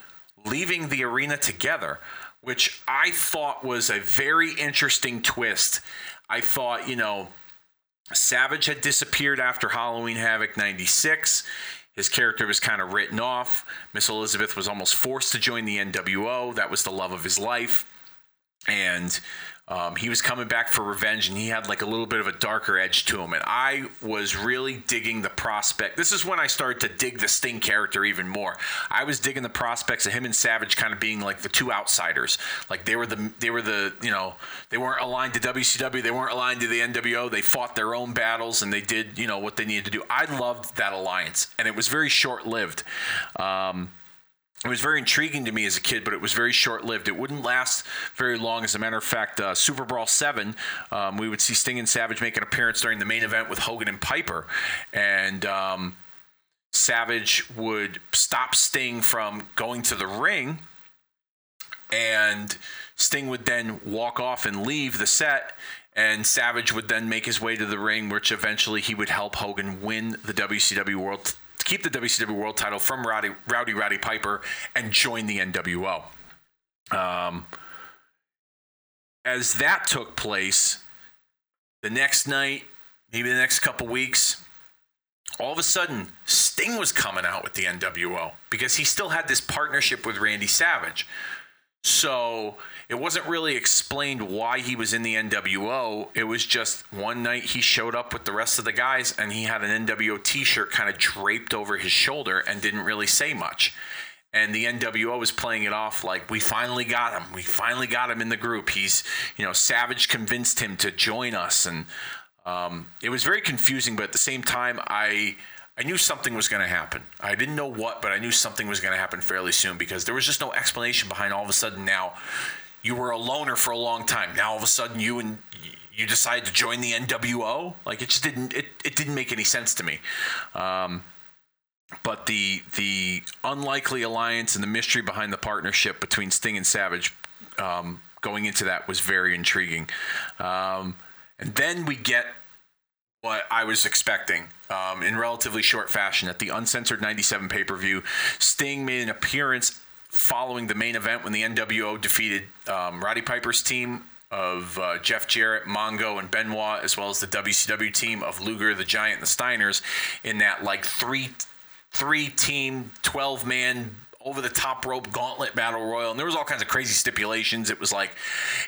leaving the arena together, which I thought was a very interesting twist. I thought, you know, Savage had disappeared after Halloween Havoc 96. His character was kind of written off. Miss Elizabeth was almost forced to join the NWO. That was the love of his life. And um, he was coming back for revenge, and he had like a little bit of a darker edge to him. And I was really digging the prospect. This is when I started to dig the Sting character even more. I was digging the prospects of him and Savage kind of being like the two outsiders. Like they were the they were the you know they weren't aligned to WCW, they weren't aligned to the NWO. They fought their own battles and they did you know what they needed to do. I loved that alliance, and it was very short lived. Um, it was very intriguing to me as a kid, but it was very short lived. It wouldn't last very long. As a matter of fact, uh, Super Brawl 7, um, we would see Sting and Savage make an appearance during the main event with Hogan and Piper. And um, Savage would stop Sting from going to the ring. And Sting would then walk off and leave the set. And Savage would then make his way to the ring, which eventually he would help Hogan win the WCW World keep the WCW World Title from Rowdy Rowdy, Rowdy Piper and join the NWO. Um, as that took place, the next night, maybe the next couple weeks, all of a sudden, Sting was coming out with the NWO because he still had this partnership with Randy Savage. So it wasn't really explained why he was in the NWO. It was just one night he showed up with the rest of the guys and he had an NWO t shirt kind of draped over his shoulder and didn't really say much. And the NWO was playing it off like, we finally got him. We finally got him in the group. He's, you know, Savage convinced him to join us. And um, it was very confusing, but at the same time, I. I knew something was going to happen. I didn't know what, but I knew something was going to happen fairly soon because there was just no explanation behind all of a sudden now you were a loner for a long time. Now all of a sudden you and you decided to join the NWO. Like it just didn't it, it didn't make any sense to me. Um, but the the unlikely alliance and the mystery behind the partnership between Sting and Savage um, going into that was very intriguing. Um, and then we get what I was expecting um, in relatively short fashion at the Uncensored 97 pay per view. Sting made an appearance following the main event when the NWO defeated um, Roddy Piper's team of uh, Jeff Jarrett, Mongo, and Benoit, as well as the WCW team of Luger, the Giant, and the Steiners, in that like three three team, 12 man over the top rope gauntlet battle royal, and there was all kinds of crazy stipulations. It was like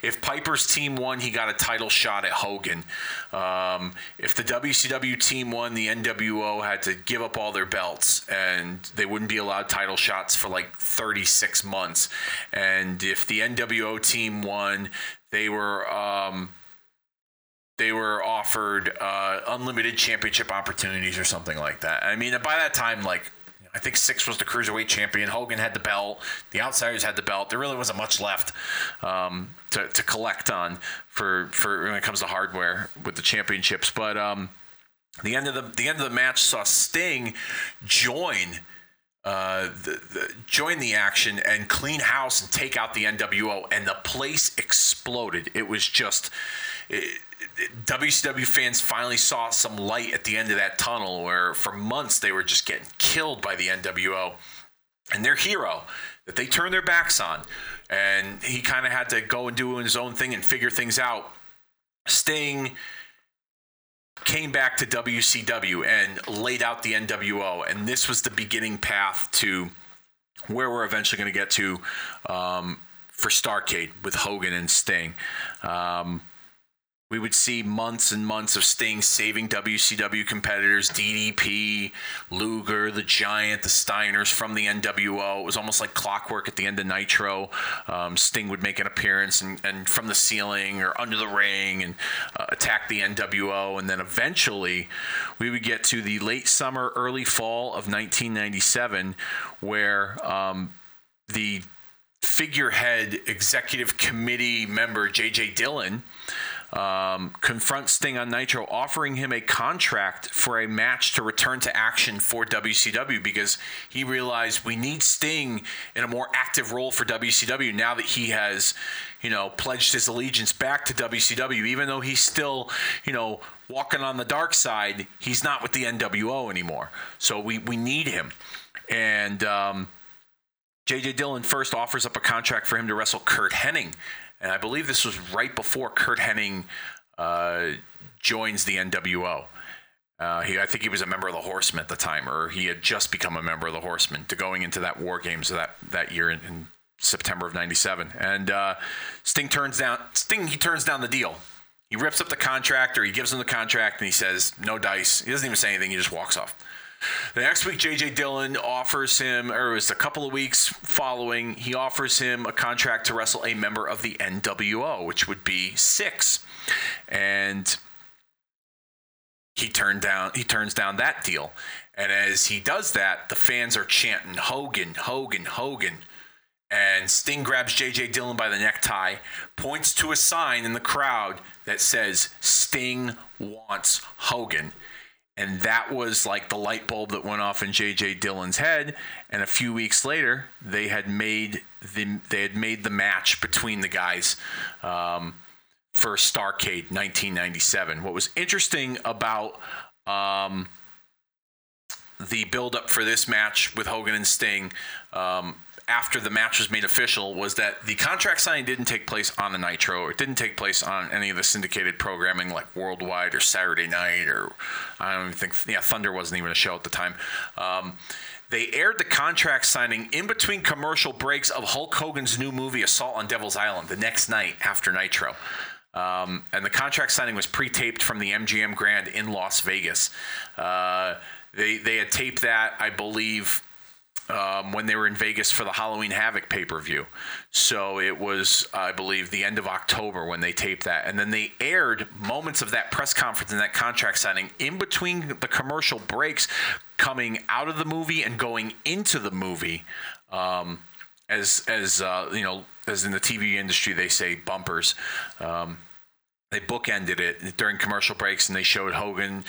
if Piper's team won, he got a title shot at Hogan. Um, if the WCW team won, the NWO had to give up all their belts, and they wouldn't be allowed title shots for like 36 months. And if the NWO team won, they were. Um, they were offered uh, unlimited championship opportunities or something like that. I mean, by that time, like I think Syxx was the cruiserweight champion. Hogan had the belt. The Outsiders had the belt. There really wasn't much left um, to, to collect on for, for when it comes to hardware with the championships. But um, the end of the the end of the match saw Sting join. Uh, the, the, join the action and clean house and take out the NWO, and the place exploded. It was just. WCW fans finally saw some light at the end of that tunnel where for months they were just getting killed by the NWO. And their hero that they turned their backs on, and he kind of had to go and do his own thing and figure things out. Sting came back to WCW and laid out the NWO, and this was the beginning path to where we're eventually going to get to um, for Starcade with Hogan and Sting. Um, we would see months and months of Sting saving WCW competitors, DDP, Luger, the Giant, the Steiners from the NWO. It was almost like clockwork at the end of Nitro. Um, Sting would make an appearance and, and, from the ceiling or under the ring and uh, attack the NWO. And then eventually we would get to the late summer, early fall of 1997, where um, the figurehead executive committee member, J.J. Dillon, um, confronts Sting on Nitro, offering him a contract for a match to return to action for WCW because he realized we need Sting in a more active role for WCW now that he has, you know, pledged his allegiance back to WCW, even though he's still, you know, walking on the dark side, he's not with the NWO anymore. So we, we need him. And um, JJ Dillon first offers up a contract for him to wrestle Curt Hennig. And I believe this was right before Curt Hennig uh, joins the NWO. Uh, he, I think he was a member of the Horsemen at the time, or he had just become a member of the Horsemen to going into that War Games that that year in, in September of '97. And uh, Sting turns down Sting. He turns down the deal. He rips up the contract, or he gives him the contract, and he says no dice. He doesn't even say anything. He just walks off. The next week, J.J. Dillon offers him, or it was a couple of weeks following, he offers him a contract to wrestle a member of the NWO, which would be Syxx. And he turned down he turns down that deal. And as he does that, the fans are chanting Hogan, Hogan, Hogan. And Sting grabs JJ Dillon by the necktie, points to a sign in the crowd that says Sting wants Hogan. And that was like the light bulb that went off in JJ Dillon's head. And a few weeks later, they had made the they had made the match between the guys um, for Starcade 1997. What was interesting about um, the build up for this match with Hogan and Sting um, after the match was made official was that the contract signing didn't take place on the Nitro it didn't take place on any of the syndicated programming like Worldwide or Saturday Night or I don't even think yeah Thunder wasn't even a show at the time. Um, they aired the contract signing in between commercial breaks of Hulk Hogan's new movie Assault on Devil's Island the next night after Nitro. Um, and the contract signing was pre-taped from the MGM Grand in Las Vegas. Uh, they they had taped that, I believe, um, when they were in Vegas for the Halloween Havoc pay per view. So it was, I believe, the end of October when they taped that. And then they aired moments of that press conference and that contract signing in between the commercial breaks coming out of the movie and going into the movie. Um, as, as uh, you know, as in the TV industry, they say bumpers. Um, they bookended it during commercial breaks and they showed Hogan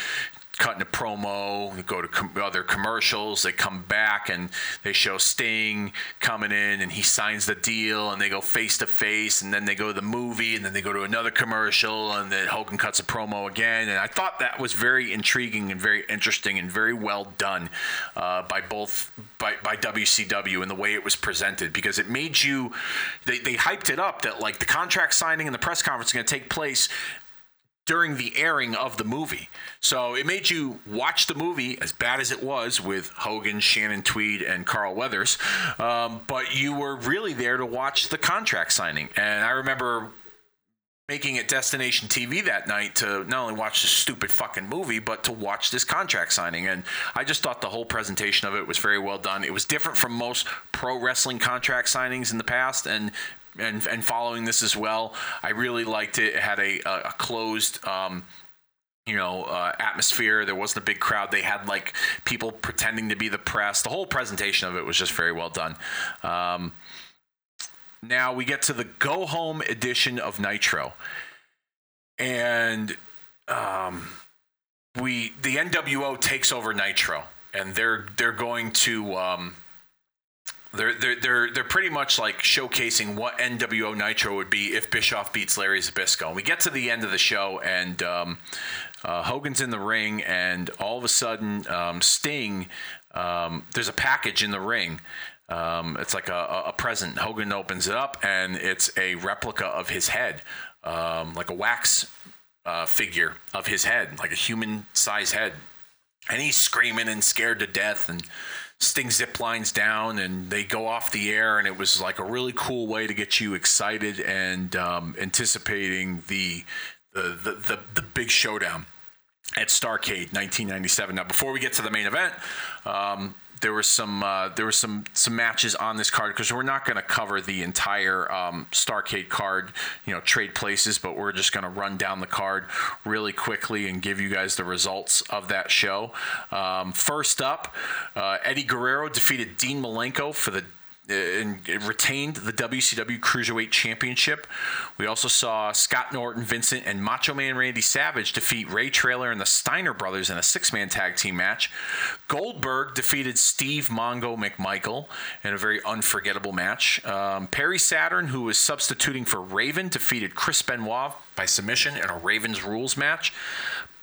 cutting a promo, go to com- other commercials. They come back and they show Sting coming in, and he signs the deal, and they go face to face, and then they go to the movie, and then they go to another commercial, and then Hogan cuts a promo again. And I thought that was very intriguing and very interesting and very well done uh, by both by, by WCW and the way it was presented because it made you they, they hyped it up that like the contract signing and the press conference is going to take place during the airing of the movie. So it made you watch the movie, as bad as it was with Hogan, Shannon Tweed, and Carl Weathers, um, but you were really there to watch the contract signing. And I remember making it destination TV that night to not only watch this stupid fucking movie, but to watch this contract signing. And I just thought the whole presentation of it was very well done. It was different from most pro wrestling contract signings in the past, and and, and following this as well. I really liked it. It had a, a, closed. Um, you know, uh, atmosphere. There wasn't a big crowd. They had like people pretending to be the press. The whole presentation of it was just very well done. Um, now we get to the go home edition of Nitro, and um, we the NWO takes over Nitro, and they're they're going to um, they're, they're, they're, they're pretty much like showcasing what NWO Nitro would be if Bischoff beats Larry Zbyszko. And we get to the end of the show, and um, uh, Hogan's in the ring, and all of a sudden, um, Sting, um, there's a package in the ring. Um, it's like a, a, present. Hogan opens it up, and it's a replica of his head, um, like a wax uh, figure of his head, like a human size head. And he's screaming and scared to death, and Sting zip lines down and they go off the air, and it was like a really cool way to get you excited and um, anticipating the, the the, the the big showdown at Starcade 1997. Now, before we get to the main event, um, there were some uh, there were some some matches on this card because we're not going to cover the entire um, Starcade card, you know, trade places, but we're just going to run down the card really quickly and give you guys the results of that show. Um, first up, uh, Eddie Guerrero defeated Dean Malenko for the and retained the WCW Cruiserweight Championship. We also saw Scott Norton, Vincent, and Macho Man Randy Savage defeat Ray Traylor and the Steiner brothers in a six man tag team match. Goldberg defeated Steve Mongo McMichael in a very unforgettable match. Um, Perry Saturn, who was substituting for Raven, defeated Chris Benoit by submission in a Ravens rules match.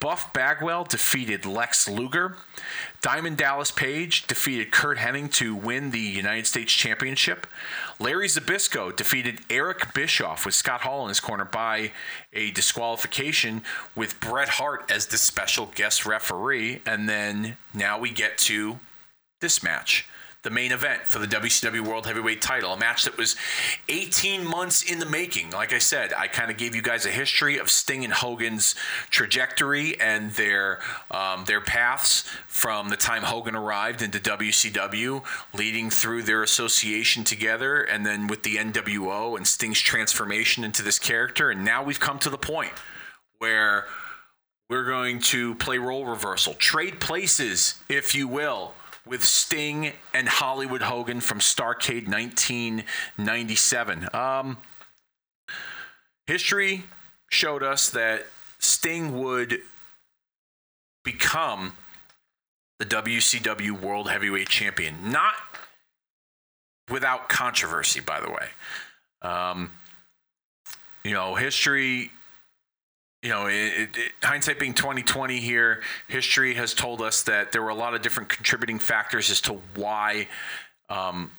Buff Bagwell defeated Lex Luger. Diamond Dallas Page defeated Curt Hennig to win the United States Championship. Larry Zbyszko defeated Eric Bischoff with Scott Hall in his corner by a disqualification with Bret Hart as the special guest referee. And then now we get to this match the main event for the WCW World Heavyweight title, a match that was 18 months in the making. Like I said, I kind of gave you guys a history of Sting and Hogan's trajectory and their um, their paths from the time Hogan arrived into WCW, leading through their association together, and then with the NWO and Sting's transformation into this character. And now we've come to the point where we're going to play role reversal, trade places, if you will with Sting and Hollywood Hogan from Starcade 1997. Um, history showed us that Sting would become the WCW World Heavyweight Champion, not without controversy, by the way. Um, you know, history you know, it, it, hindsight being 2020 here, history has told us that there were a lot of different contributing factors as to why um,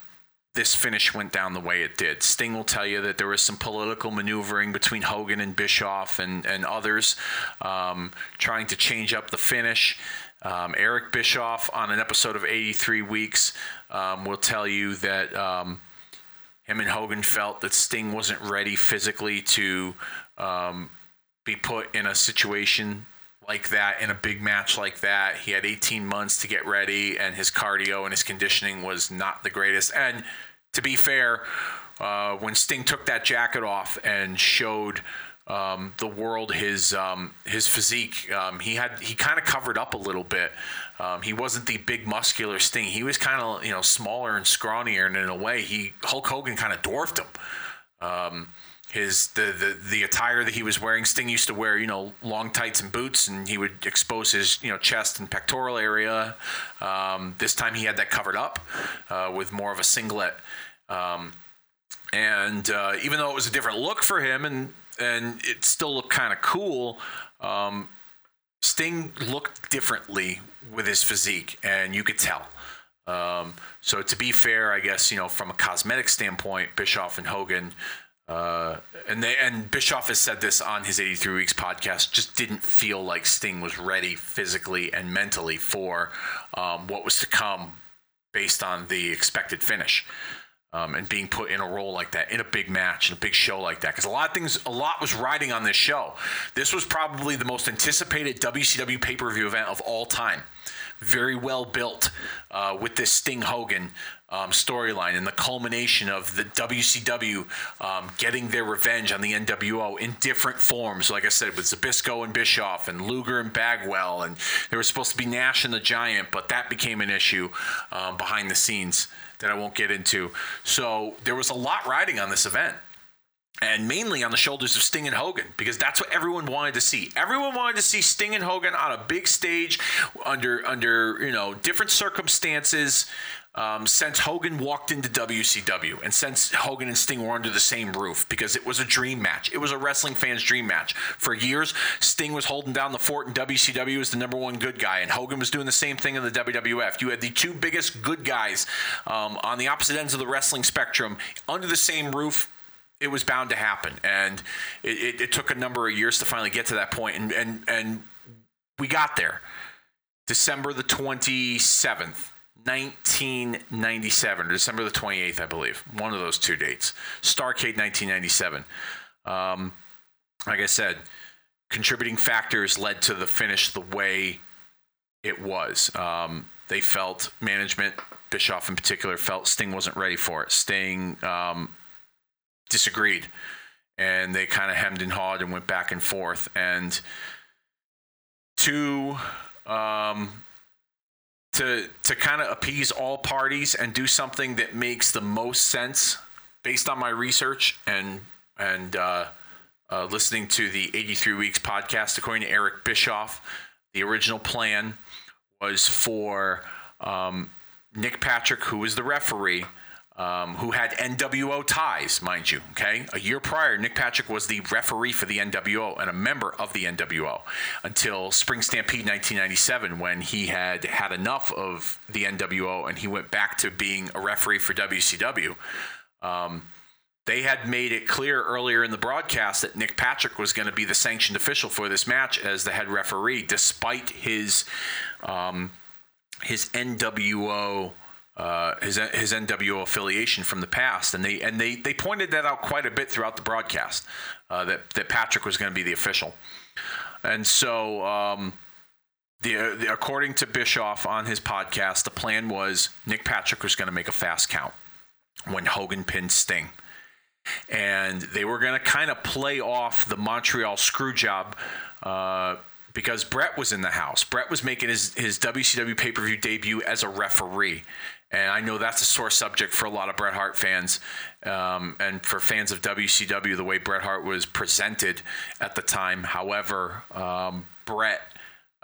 this finish went down the way it did. Sting will tell you that there was some political maneuvering between Hogan and Bischoff and, and others um, trying to change up the finish. Um, Eric Bischoff on an episode of 83 Weeks um, will tell you that um, him and Hogan felt that Sting wasn't ready physically to um, be put in a situation like that in a big match like that. He had 18 months to get ready, and his cardio and his conditioning was not the greatest. And to be fair, uh, when Sting took that jacket off and showed um, the world his um, his physique, um, he had he kind of covered up a little bit. Um, he wasn't the big muscular Sting. He was kind of you know smaller and scrawnier, and in a way, he Hulk Hogan kind of dwarfed him. His the, the the attire that he was wearing. Sting used to wear you know long tights and boots, and he would expose his you know chest and pectoral area. Um, this time he had that covered up uh, with more of a singlet. Um, and uh, even though it was a different look for him, and and it still looked kind of cool, um, Sting looked differently with his physique, and you could tell. Um, so to be fair, I guess you know from a cosmetic standpoint, Bischoff and Hogan uh, and they and Bischoff has said this on his 83 Weeks podcast. Just didn't feel like Sting was ready physically and mentally for um, what was to come, based on the expected finish. Um, and being put in a role like that in a big match in a big show like that because a lot of things a lot was riding on this show this was probably the most anticipated wcw pay-per-view event of all time very well built uh, with this sting hogan um, storyline and the culmination of the WCW um, getting their revenge on the NWO in different forms. Like I said, with Zbyszko and Bischoff and Luger and Bagwell, and there was supposed to be Nash and the Giant, but that became an issue um, behind the scenes that I won't get into. So there was a lot riding on this event and mainly on the shoulders of Sting and Hogan because that's what everyone wanted to see. Everyone wanted to see Sting and Hogan on a big stage under under you know different circumstances um, since Hogan walked into WCW and since Hogan and Sting were under the same roof because it was a dream match. It was a wrestling fan's dream match. For years, Sting was holding down the fort and WCW was the number one good guy, and Hogan was doing the same thing in the WWF. You had the two biggest good guys um, on the opposite ends of the wrestling spectrum under the same roof it was bound to happen, and it, it, it, took a number of years to finally get to that point, and and and we got there. December the twenty seventh, 1997, December the 28th, I believe. One of those to dates. Starcade 1997. Um, like I said, contributing factors led to the finish the way it was. Um, they felt management, Bischoff in particular, felt Sting wasn't ready for it. Sting um, disagreed, and they kind of hemmed and hawed and went back and forth. And two um, to to kind of appease all parties and do something that makes the most sense based on my research and and uh, uh, listening to the 83 Weeks podcast, according to Eric Bischoff, the original plan was for um, Nick Patrick, who was the referee, um, who had NWO ties, mind you. Okay, a year prior, Nick Patrick was the referee for the NWO and a member of the NWO until Spring Stampede 1997, when he had had enough of the NWO and he went back to being a referee for WCW. Um, they had made it clear earlier in the broadcast that Nick Patrick was going to be the sanctioned official for this match as the head referee, despite his um, his NWO uh, his his NWO affiliation from the past, and they and they they pointed that out quite a bit throughout the broadcast uh, that that Patrick was going to be the official, and so. Um, the, the, according to Bischoff on his podcast, the plan was Nick Patrick was going to make a fast count when Hogan pinned Sting and they were going to kind of play off the Montreal screw job. Uh, because Bret was in the house. Bret was making his, his WCW pay per view debut as a referee. And I know that's a sore subject for a lot of Bret Hart fans um, and for fans of WCW, the way Bret Hart was presented at the time. However, um, Bret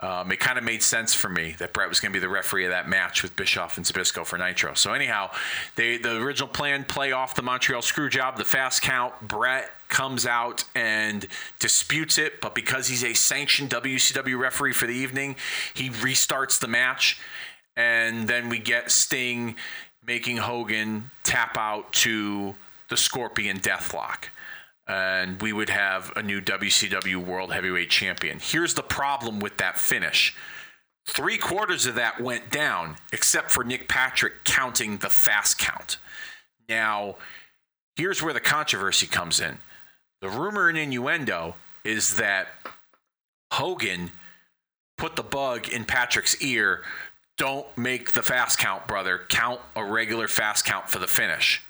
um, it kind of made sense for me that Bret was going to be the referee of that match with Bischoff and Zbyszko for Nitro. So anyhow, they, the original plan play off the Montreal Screwjob, the fast count. Bret comes out and disputes it, but because he's a sanctioned WCW referee for the evening, he restarts the match, and then we get Sting making Hogan tap out to the Scorpion Deathlock and we would have a new WCW World Heavyweight Champion. Here's the problem with that finish. Three quarters of that went down, except for Nick Patrick counting the fast count. Now, here's where the controversy comes in. The rumor and innuendo is that Hogan put the bug in Patrick's ear don't make the fast count, brother. Count a regular fast count for the finish.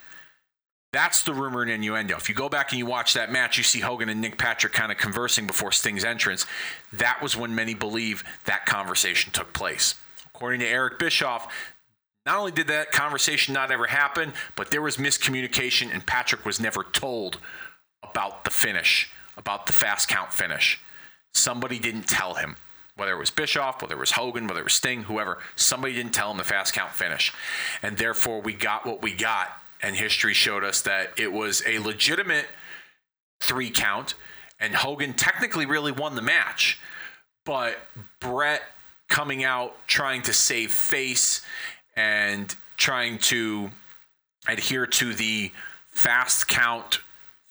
That's the rumor and innuendo. If you go back and you watch that match, you see Hogan and Nick Patrick kind of conversing before Sting's entrance. That was when many believe that conversation took place. According to Eric Bischoff, not only did that conversation not ever happen, but there was miscommunication, and Patrick was never told about the finish, about the fast count finish. Somebody didn't tell him, whether it was Bischoff, whether it was Hogan, whether it was Sting, whoever, somebody didn't tell him the fast count finish. And therefore, we got what we got and history showed us that it was a legitimate three count, and Hogan technically really won the match. But Bret coming out trying to save face and trying to adhere to the fast count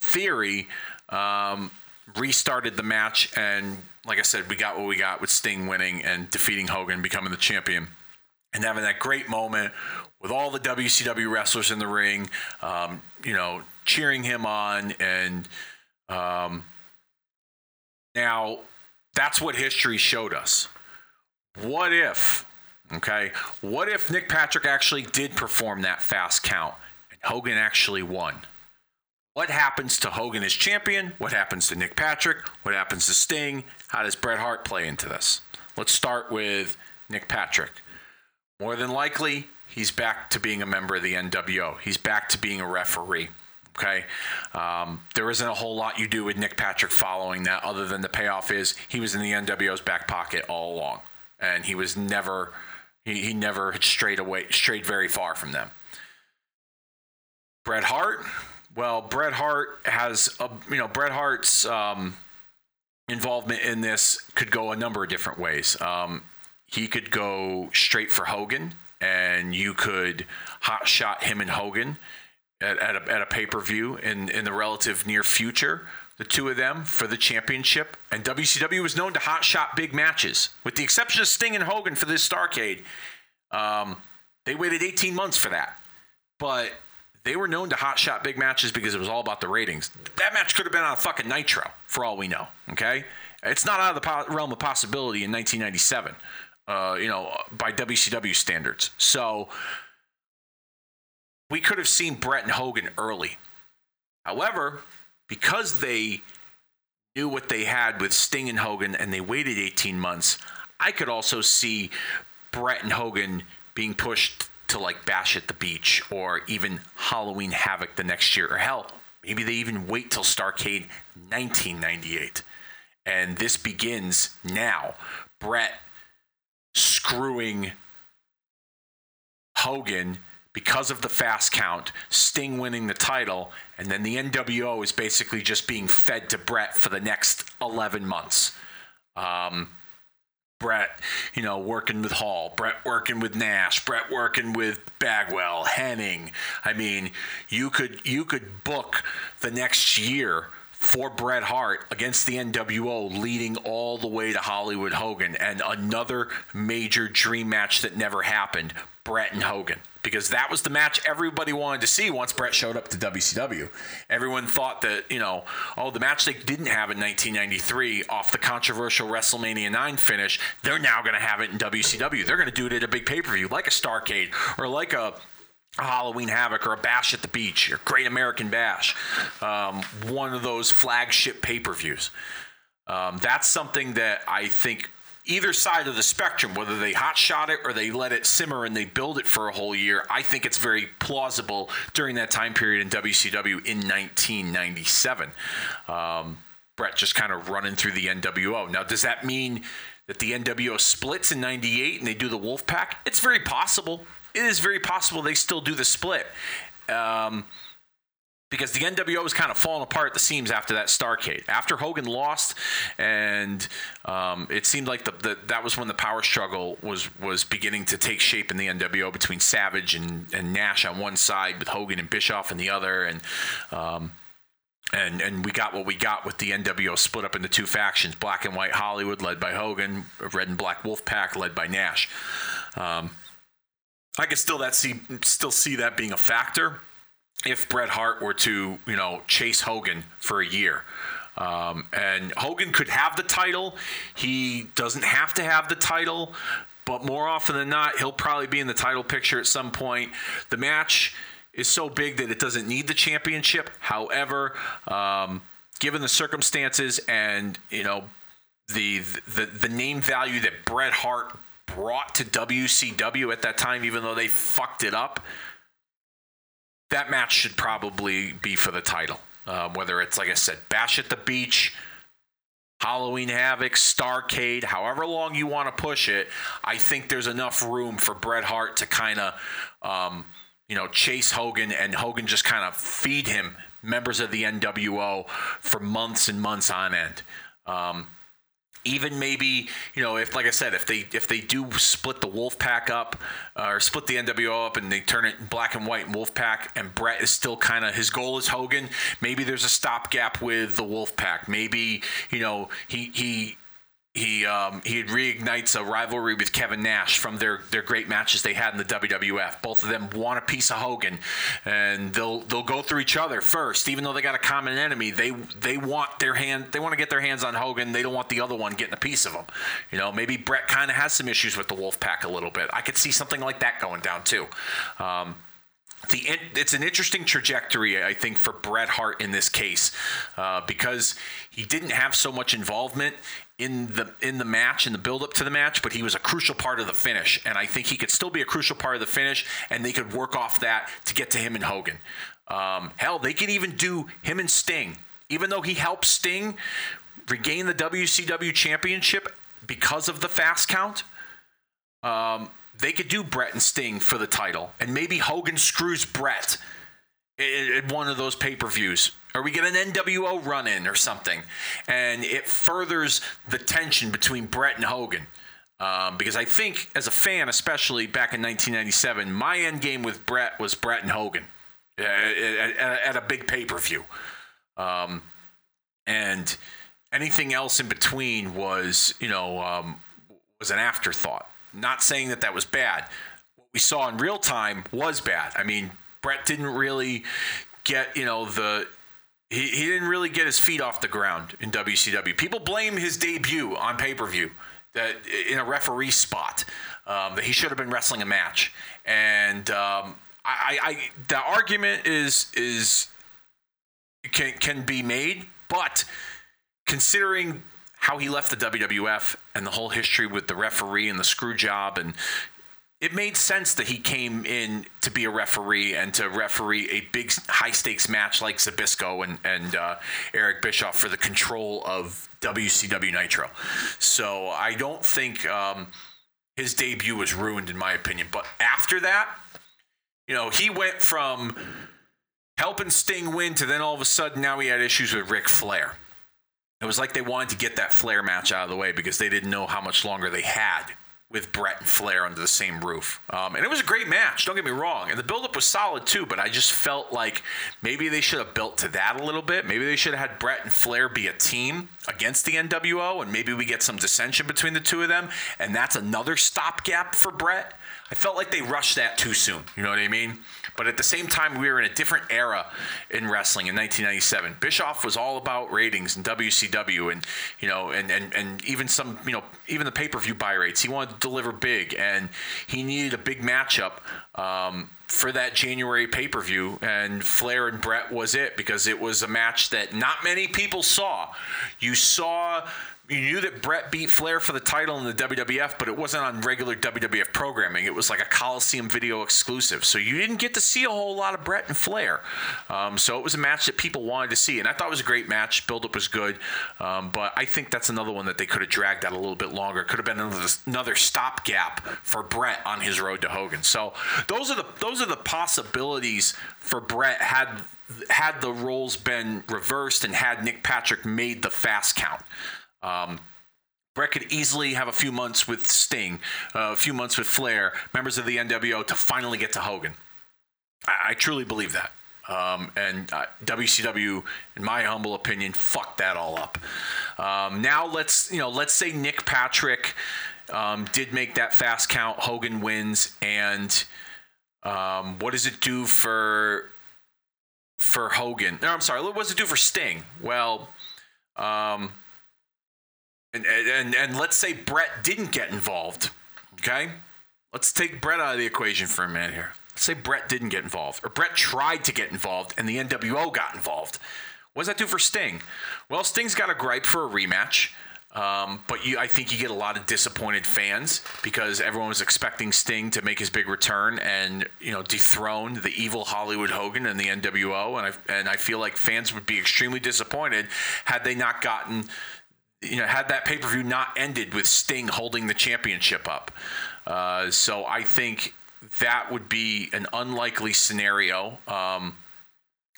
theory um, restarted the match. And like I said, we got what we got with Sting winning and defeating Hogan, becoming the champion, and having that great moment with all the WCW wrestlers in the ring, um, you know, cheering him on. And um, now that's what history showed us. What if, okay, what if Nick Patrick actually did perform that fast count and Hogan actually won? What happens to Hogan as champion? What happens to Nick Patrick? What happens to Sting? How does Bret Hart play into this? Let's start with Nick Patrick. More than likely, he's back to being a member of the NWO. He's back to being a referee. Okay. Um, there isn't a whole lot you do with Nick Patrick following that other than the payoff is he was in the NWO's back pocket all along. And he was never, he, he never strayed away, strayed very far from them. Bret Hart, well, Bret Hart has, a, you know, Bret Hart's um, involvement in this could go a number of different ways. Um, he could go straight for Hogan and you could hot shot him and Hogan at, at a, at a pay per view in, in the relative near future. The two of them for the championship. And WCW was known to hot shot big matches, with the exception of Sting and Hogan for this Starcade. Um, they waited 18 months for that. But they were known to hot shot big matches because it was all about the ratings. That match could have been on a fucking Nitro, for all we know. Okay? It's not out of the po- realm of possibility in 1997 uh, you know, by WCW standards. So we could have seen Bret and Hogan early. However, because they knew what they had with Sting and Hogan and they waited 18 months, I could also see Bret and Hogan being pushed to like Bash at the Beach or even Halloween Havoc the next year, or hell, maybe they even wait till Starcade 1998. And this begins now. Bret screwing Hogan because of the fast count, Sting winning the title, and then the NWO is basically just being fed to Bret for the next 11 months. Um, Bret, you know, working with Hall, Bret working with Nash, Bret working with Bagwell, Hennig. I mean, you could you could book the next year for Bret Hart against the NWO, leading all the way to Hollywood Hogan, and another major dream match that never happened Bret and Hogan. Because that was the match everybody wanted to see once Bret showed up to WCW. Everyone thought that, you know, oh, the match they didn't have in 1993 off the controversial WrestleMania 9 finish, they're now going to have it in WCW. They're going to do it at a big pay per view, like a Starcade or like a a Halloween Havoc or a Bash at the Beach or Great American Bash, um, one of those flagship pay per views. Um, that's something that I think either side of the spectrum, whether they hot shot it or they let it simmer and they build it for a whole year, I think it's very plausible during that time period in WCW in 1997. Um, Bret just kind of running through the NWO. Now, does that mean that the NWO splits in 98 and they do the Wolfpack? It's very possible it is very possible they still do the split. Um, because the NWO was kind of falling apart at the seams after that Starcade. After Hogan lost, and um, it seemed like the, the, that was when the power struggle was was beginning to take shape in the NWO between Savage and, and Nash on one side, with Hogan and Bischoff on the other, and um, and and we got what we got with the NWO split up into two factions: Black and White Hollywood, led by Hogan, Red and Black Wolfpack, led by Nash. Um, I can still that see still see that being a factor if Bret Hart were to you know chase Hogan for a year. Um, and Hogan could have the title. He doesn't have to have the title, but more often than not, he'll probably be in the title picture at some point. The match is so big that it doesn't need the championship. However, um, given the circumstances and you know the the the name value that Bret Hart brought to WCW at that time, even though they fucked it up, that match should probably be for the title. Uh, whether it's, like I said, Bash at the Beach, Halloween Havoc, Starcade, however long you want to push it, I think there's enough room for Bret Hart to kind of, um, you know, chase Hogan and Hogan just kind of feed him members of the NWO for months and months on end. Um, even maybe you know if like i said if they if they do split the wolf pack up uh, or split the nwo up and they turn it black and white wolf pack and bret is still kind of his goal is hogan maybe there's a stopgap with the wolf pack. Maybe you know he he he um, he reignites a rivalry with Kevin Nash from their, their great matches they had in the WWF. Both of them want a piece of Hogan, and they'll they'll go through each other first, even though they got a common enemy. They they want their hand they want to get their hands on Hogan. They don't want the other one getting a piece of him. You know, maybe Bret kind of has some issues with the Wolfpack a little bit. I could see something like that going down too. Um, the it's an interesting trajectory, I think, for Bret Hart in this case, uh, because he didn't have so much involvement in the in the match in the build up to the match, but he was a crucial part of the finish, and I think he could still be a crucial part of the finish, and they could work off that to get to him and Hogan. Um, hell, they could even do him and Sting, even though he helped Sting regain the WCW championship because of the fast count. Um, they could do Bret and Sting for the title, and maybe Hogan screws Bret in, one of those pay per views. Or we get an NWO run in or something. And it furthers the tension between Bret and Hogan. Um, because I think, as a fan, especially back in 1997, my end game with Bret was Bret and Hogan uh, at, at, at, a big pay per view. Um, and anything else in between was, you know, um, was an afterthought. Not saying that that was bad. What we saw in real time was bad. I mean, Bret didn't really get, you know, the he, he didn't really get his feet off the ground in WCW. People blame his debut on pay per view that in a referee spot um, that he should have been wrestling a match. And um, I, I, the argument is is can can be made, but considering how he left the WWF and the whole history with the referee and the screw job and it made sense that he came in to be a referee and to referee a big high stakes match like Zbyszko and, and uh, Eric Bischoff for the control of WCW Nitro. So I don't think um, his debut was ruined, in my opinion. But after that, you know, he went from helping Sting win to then all of a sudden now he had issues with Ric Flair. It was like they wanted to get that Flair match out of the way because they didn't know how much longer they had with Bret and Flair under the same roof. Um, and it was a great match, don't get me wrong. And the buildup was solid too, but I just felt like maybe they should have built to that a little bit. Maybe they should have had Bret and Flair be a team against the NWO, and maybe we get some dissension between the two of them. And that's another stopgap for Bret. I felt like they rushed that too soon. You know what I mean? But at the same time, we were in a different era in wrestling in 1997. Bischoff was all about ratings and WCW, and you know, and and and even some, you know, even the pay-per-view buy rates. He wanted to deliver big, and he needed a big matchup. Um, for that January pay per view, and Flair and Bret was it because it was a match that not many people saw. You saw you knew that Bret beat Flair for the title in the WWF, but it wasn't on regular WWF programming. It was like a Coliseum video exclusive. So you didn't get to see a whole lot of Bret and Flair. Um, so it was a match that people wanted to see. And I thought it was a great match. Build up was good. Um, but I think that's another one that they could have dragged out a little bit longer. Could have been another, another stopgap for Bret on his road to Hogan. So those are the those are the possibilities for Bret had had the roles been reversed and had Nick Patrick made the fast count. Um, Bret could easily have a few months with Sting, uh, a few months with Flair, members of the NWO to finally get to Hogan. I, I truly believe that. Um, and uh, WCW, in my humble opinion, fucked that all up. Um, now let's you know let's say Nick Patrick um, did make that fast count. Hogan wins, and um, what does it do for for Hogan? No, I'm sorry. What does it do for Sting? Well, um, and, and, and let's say Bret didn't get involved. Okay? Let's take Bret out of the equation for a minute here. Let's say Bret didn't get involved, or Bret tried to get involved and the NWO got involved. What does that do for Sting? Well, Sting's got a gripe for a rematch. Um, but you, I think you get a lot of disappointed fans because everyone was expecting Sting to make his big return and you know dethrone the evil Hollywood Hogan and the NWO, and I and I feel like fans would be extremely disappointed had they not gotten you know, had that pay per view not ended with Sting holding the championship up. Uh, so I think that would be an unlikely scenario. Um,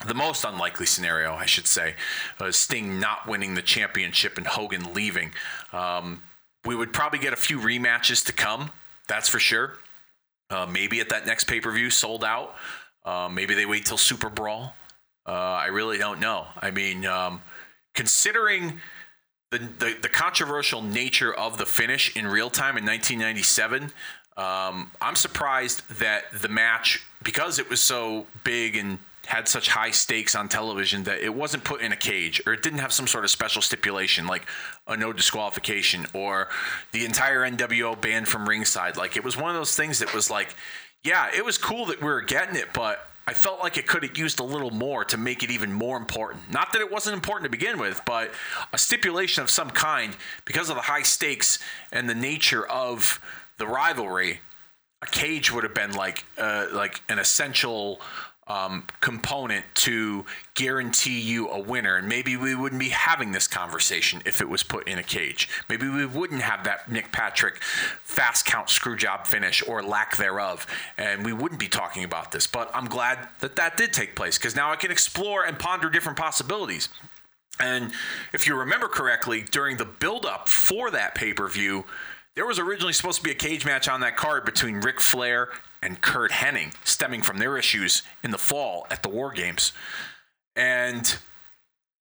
the most unlikely scenario, I should say, uh, Sting not winning the championship and Hogan leaving. Um, we would probably get a few rematches to come, that's for sure. Uh, maybe at that next pay per view, sold out. Uh, maybe they wait till Super Brawl. Uh, I really don't know. I mean, um, considering the, the, the controversial nature of the finish in real time in 1997, um, I'm surprised that the match, because it was so big and had such high stakes on television, that it wasn't put in a cage or it didn't have some sort of special stipulation like a no disqualification or the entire NWO banned from ringside. Like it was one of those things that was like, yeah, it was cool that we were getting it, but I felt like it could have used a little more to make it even more important. Not that it wasn't important to begin with, but a stipulation of some kind because of the high stakes and the nature of the rivalry. A cage would have been like uh, like an essential um, component to guarantee you a winner. And maybe we wouldn't be having this conversation if it was put in a cage. Maybe we wouldn't have that Nick Patrick fast count screw job finish or lack thereof. And we wouldn't be talking about this. But I'm glad that that did take place because now I can explore and ponder different possibilities. And if you remember correctly, during the build up for that pay per view, there was originally supposed to be a cage match on that card between Ric Flair and Curt Hennig, stemming from their issues in the fall at the War Games. And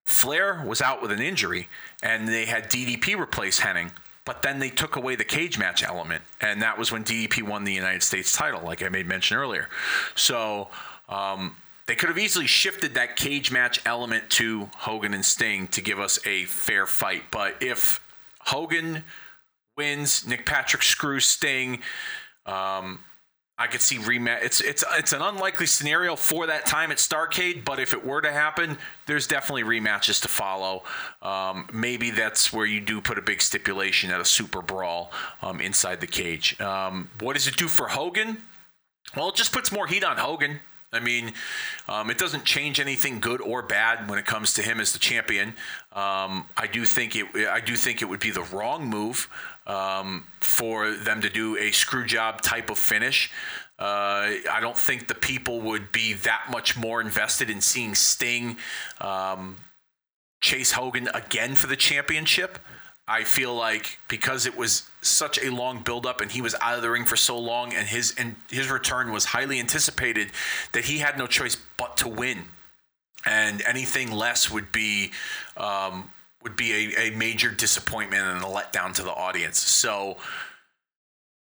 Flair was out with an injury, and they had DDP replace Hennig. But then they took away the cage match element, and that was when DDP won the United States title, like I made mention earlier. So um, they could have easily shifted that cage match element to Hogan and Sting to give us a fair fight. But if Hogan wins, Nick Patrick screws Sting, um, I could see rematch. It's it's it's an unlikely scenario for that time at Starcade, but if it were to happen, there's definitely rematches to follow. Um, maybe that's where you do put a big stipulation at a super brawl um, inside the cage. Um, what does it do for Hogan? Well, it just puts more heat on Hogan. I mean, um, it doesn't change anything good or bad when it comes to him as the champion. Um, I do think it. I do think it would be the wrong move um, for them to do a screw job type of finish. Uh, I don't think the people would be that much more invested in seeing Sting um, chase Hogan again for the championship. I feel like because it was such a long buildup and he was out of the ring for so long and his and his return was highly anticipated that he had no choice but to win. And anything less would be um, would be a, a major disappointment and a letdown to the audience. So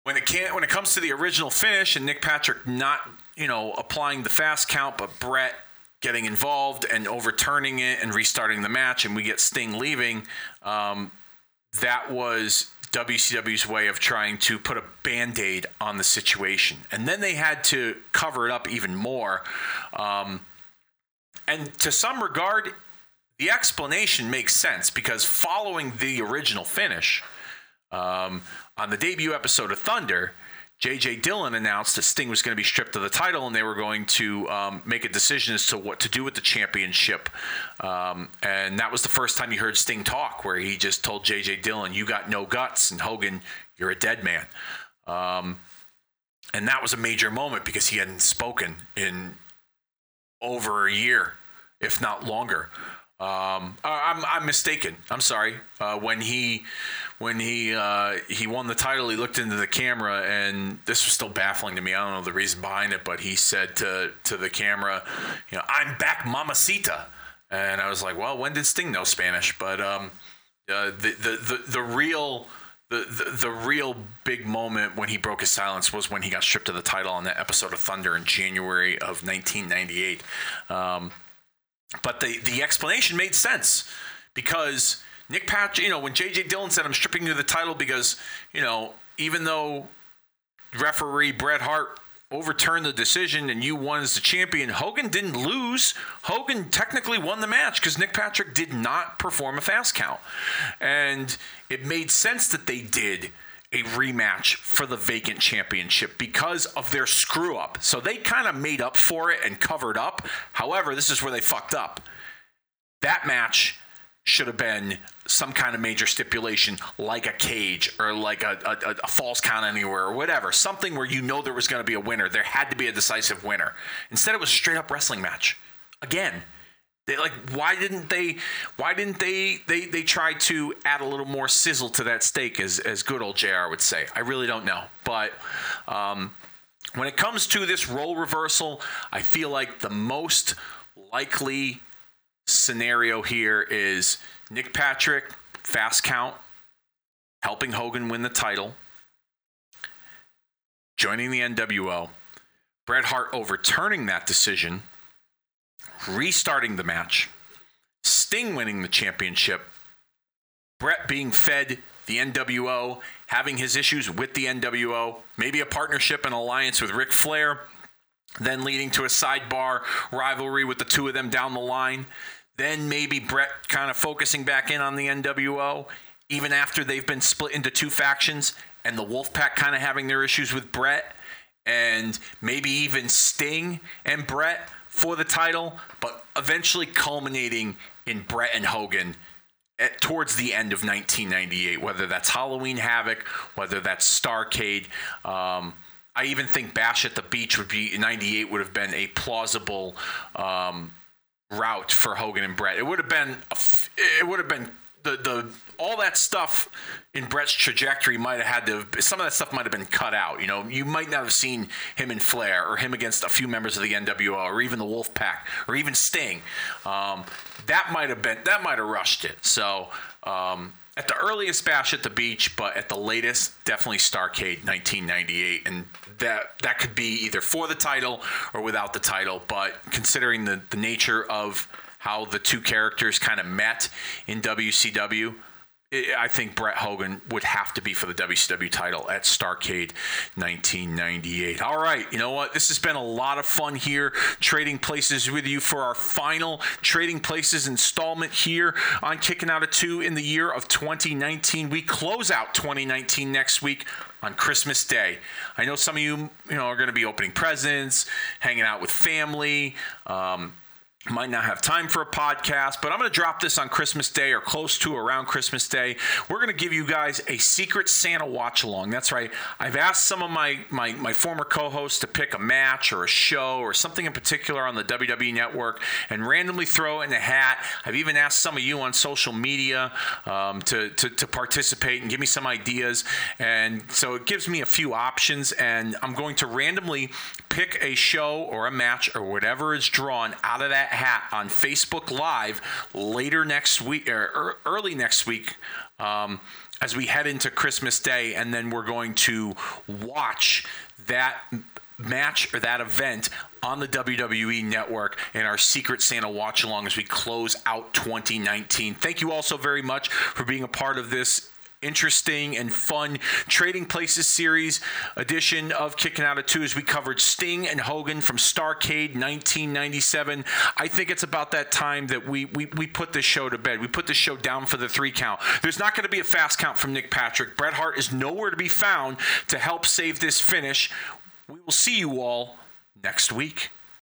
when it can when it comes to the original finish and Nick Patrick not you know applying the fast count, but Bret getting involved and overturning it and restarting the match, and we get Sting leaving. Um, that was WCW's way of trying to put a band aid on the situation. And then they had to cover it up even more. Um, and to some regard, the explanation makes sense because following the original finish um, on the debut episode of Thunder, J.J. Dillon announced that Sting was going to be stripped of the title and they were going to um, make a decision as to what to do with the championship. Um, and that was the first time you heard Sting talk, where he just told J.J. Dillon, You got no guts, and Hogan, you're a dead man. Um, and that was a major moment because he hadn't spoken in over a year, if not longer. Um, I'm, I'm mistaken. I'm sorry. Uh, when he when he uh, he won the title, he looked into the camera, and this was still baffling to me. I don't know the reason behind it, but he said to to the camera, "You know, I'm back, Mamacita," and I was like, "Well, when did Sting know Spanish?" But um, uh, the, the the the real the, the, the real big moment when he broke his silence was when he got stripped of the title on that episode of Thunder in January of 1998. Um, but the the explanation made sense because Nick Patrick, you know, when J.J. Dillon said, I'm stripping you the title because, you know, even though referee Bret Hart overturned the decision and you won as the champion, Hogan didn't lose. Hogan technically won the match because Nick Patrick did not perform a fast count. And it made sense that they did a rematch for the vacant championship because of their screw up. So they kind of made up for it and covered up. However, this is where they fucked up. That match should have been some kind of major stipulation like a cage or like a, a, a falls count anywhere or whatever. Something where you know there was going to be a winner. There had to be a decisive winner. Instead, it was a straight up wrestling match. Again, like why didn't they why didn't they they they try to add a little more sizzle to that steak as as good old JR would say. I really don't know. But um, when it comes to this role reversal, I feel like the most likely scenario here is Nick Patrick, fast count, helping Hogan win the title, joining the NWO, Bret Hart overturning that decision, restarting the match, Sting winning the championship, Bret being fed the NWO, having his issues with the NWO, maybe a partnership and alliance with Ric Flair, then leading to a sidebar rivalry with the two of them down the line. Then maybe Bret kind of focusing back in on the NWO, even after they've been split into two factions, and the Wolfpack kind of having their issues with Bret, and maybe even Sting and Bret for the title, but eventually culminating in Bret and Hogan at, towards the end of 1998, whether that's Halloween Havoc, whether that's Starcade. Um, I even think Bash at the Beach would be 98 would have been a plausible um, route for Hogan and Bret. It would have been it would have been the the all that stuff in Bret's trajectory might have had to some of that stuff might have been cut out. You know, you might not have seen him in Flair or him against a few members of the NWO or even the Wolfpack or even Sting. Um, that might have been that might have rushed it. So. Um, at the earliest bash at the beach, but at the latest, definitely Starcade 1998, and that that could be either for the title or without the title. But considering the the nature of how the two characters kind of met in WCW, I think Bret Hogan would have to be for the WCW title at Starcade 1998. All right, you know what? This has been a lot of fun here, trading places with you for our final Trading Places installment here on Kicking Out of Two in the year of 2019. We close out 2019 next week on Christmas Day. I know some of you, you know, are going to be opening presents, hanging out with family. Um, might not have time for a podcast, but I'm going to drop this on Christmas Day or close to around Christmas Day. We're going to give you guys a secret Santa watch along. That's right. I've asked some of my, my, my former co hosts to pick a match or a show or something in particular on the WWE network and randomly throw it in a hat. I've even asked some of you on social media um, to, to, to participate and give me some ideas. And so it gives me a few options, and I'm going to randomly pick a show or a match or whatever is drawn out of that hat on Facebook Live later next week or early next week. Um, as we head into Christmas Day, and then we're going to watch that match or that event on the WWE network in our Secret Santa watch along as we close out 2019. Thank you all so very much for being a part of this interesting and fun Trading Places series edition of Kicking Out of Two as we covered Sting and Hogan from Starcade 1997. I think it's about that time that we, we, we put this show to bed. We put this show down for the three count. There's not going to be a fast count from Nick Patrick. Bret Hart is nowhere to be found to help save this finish. We will see you all next week.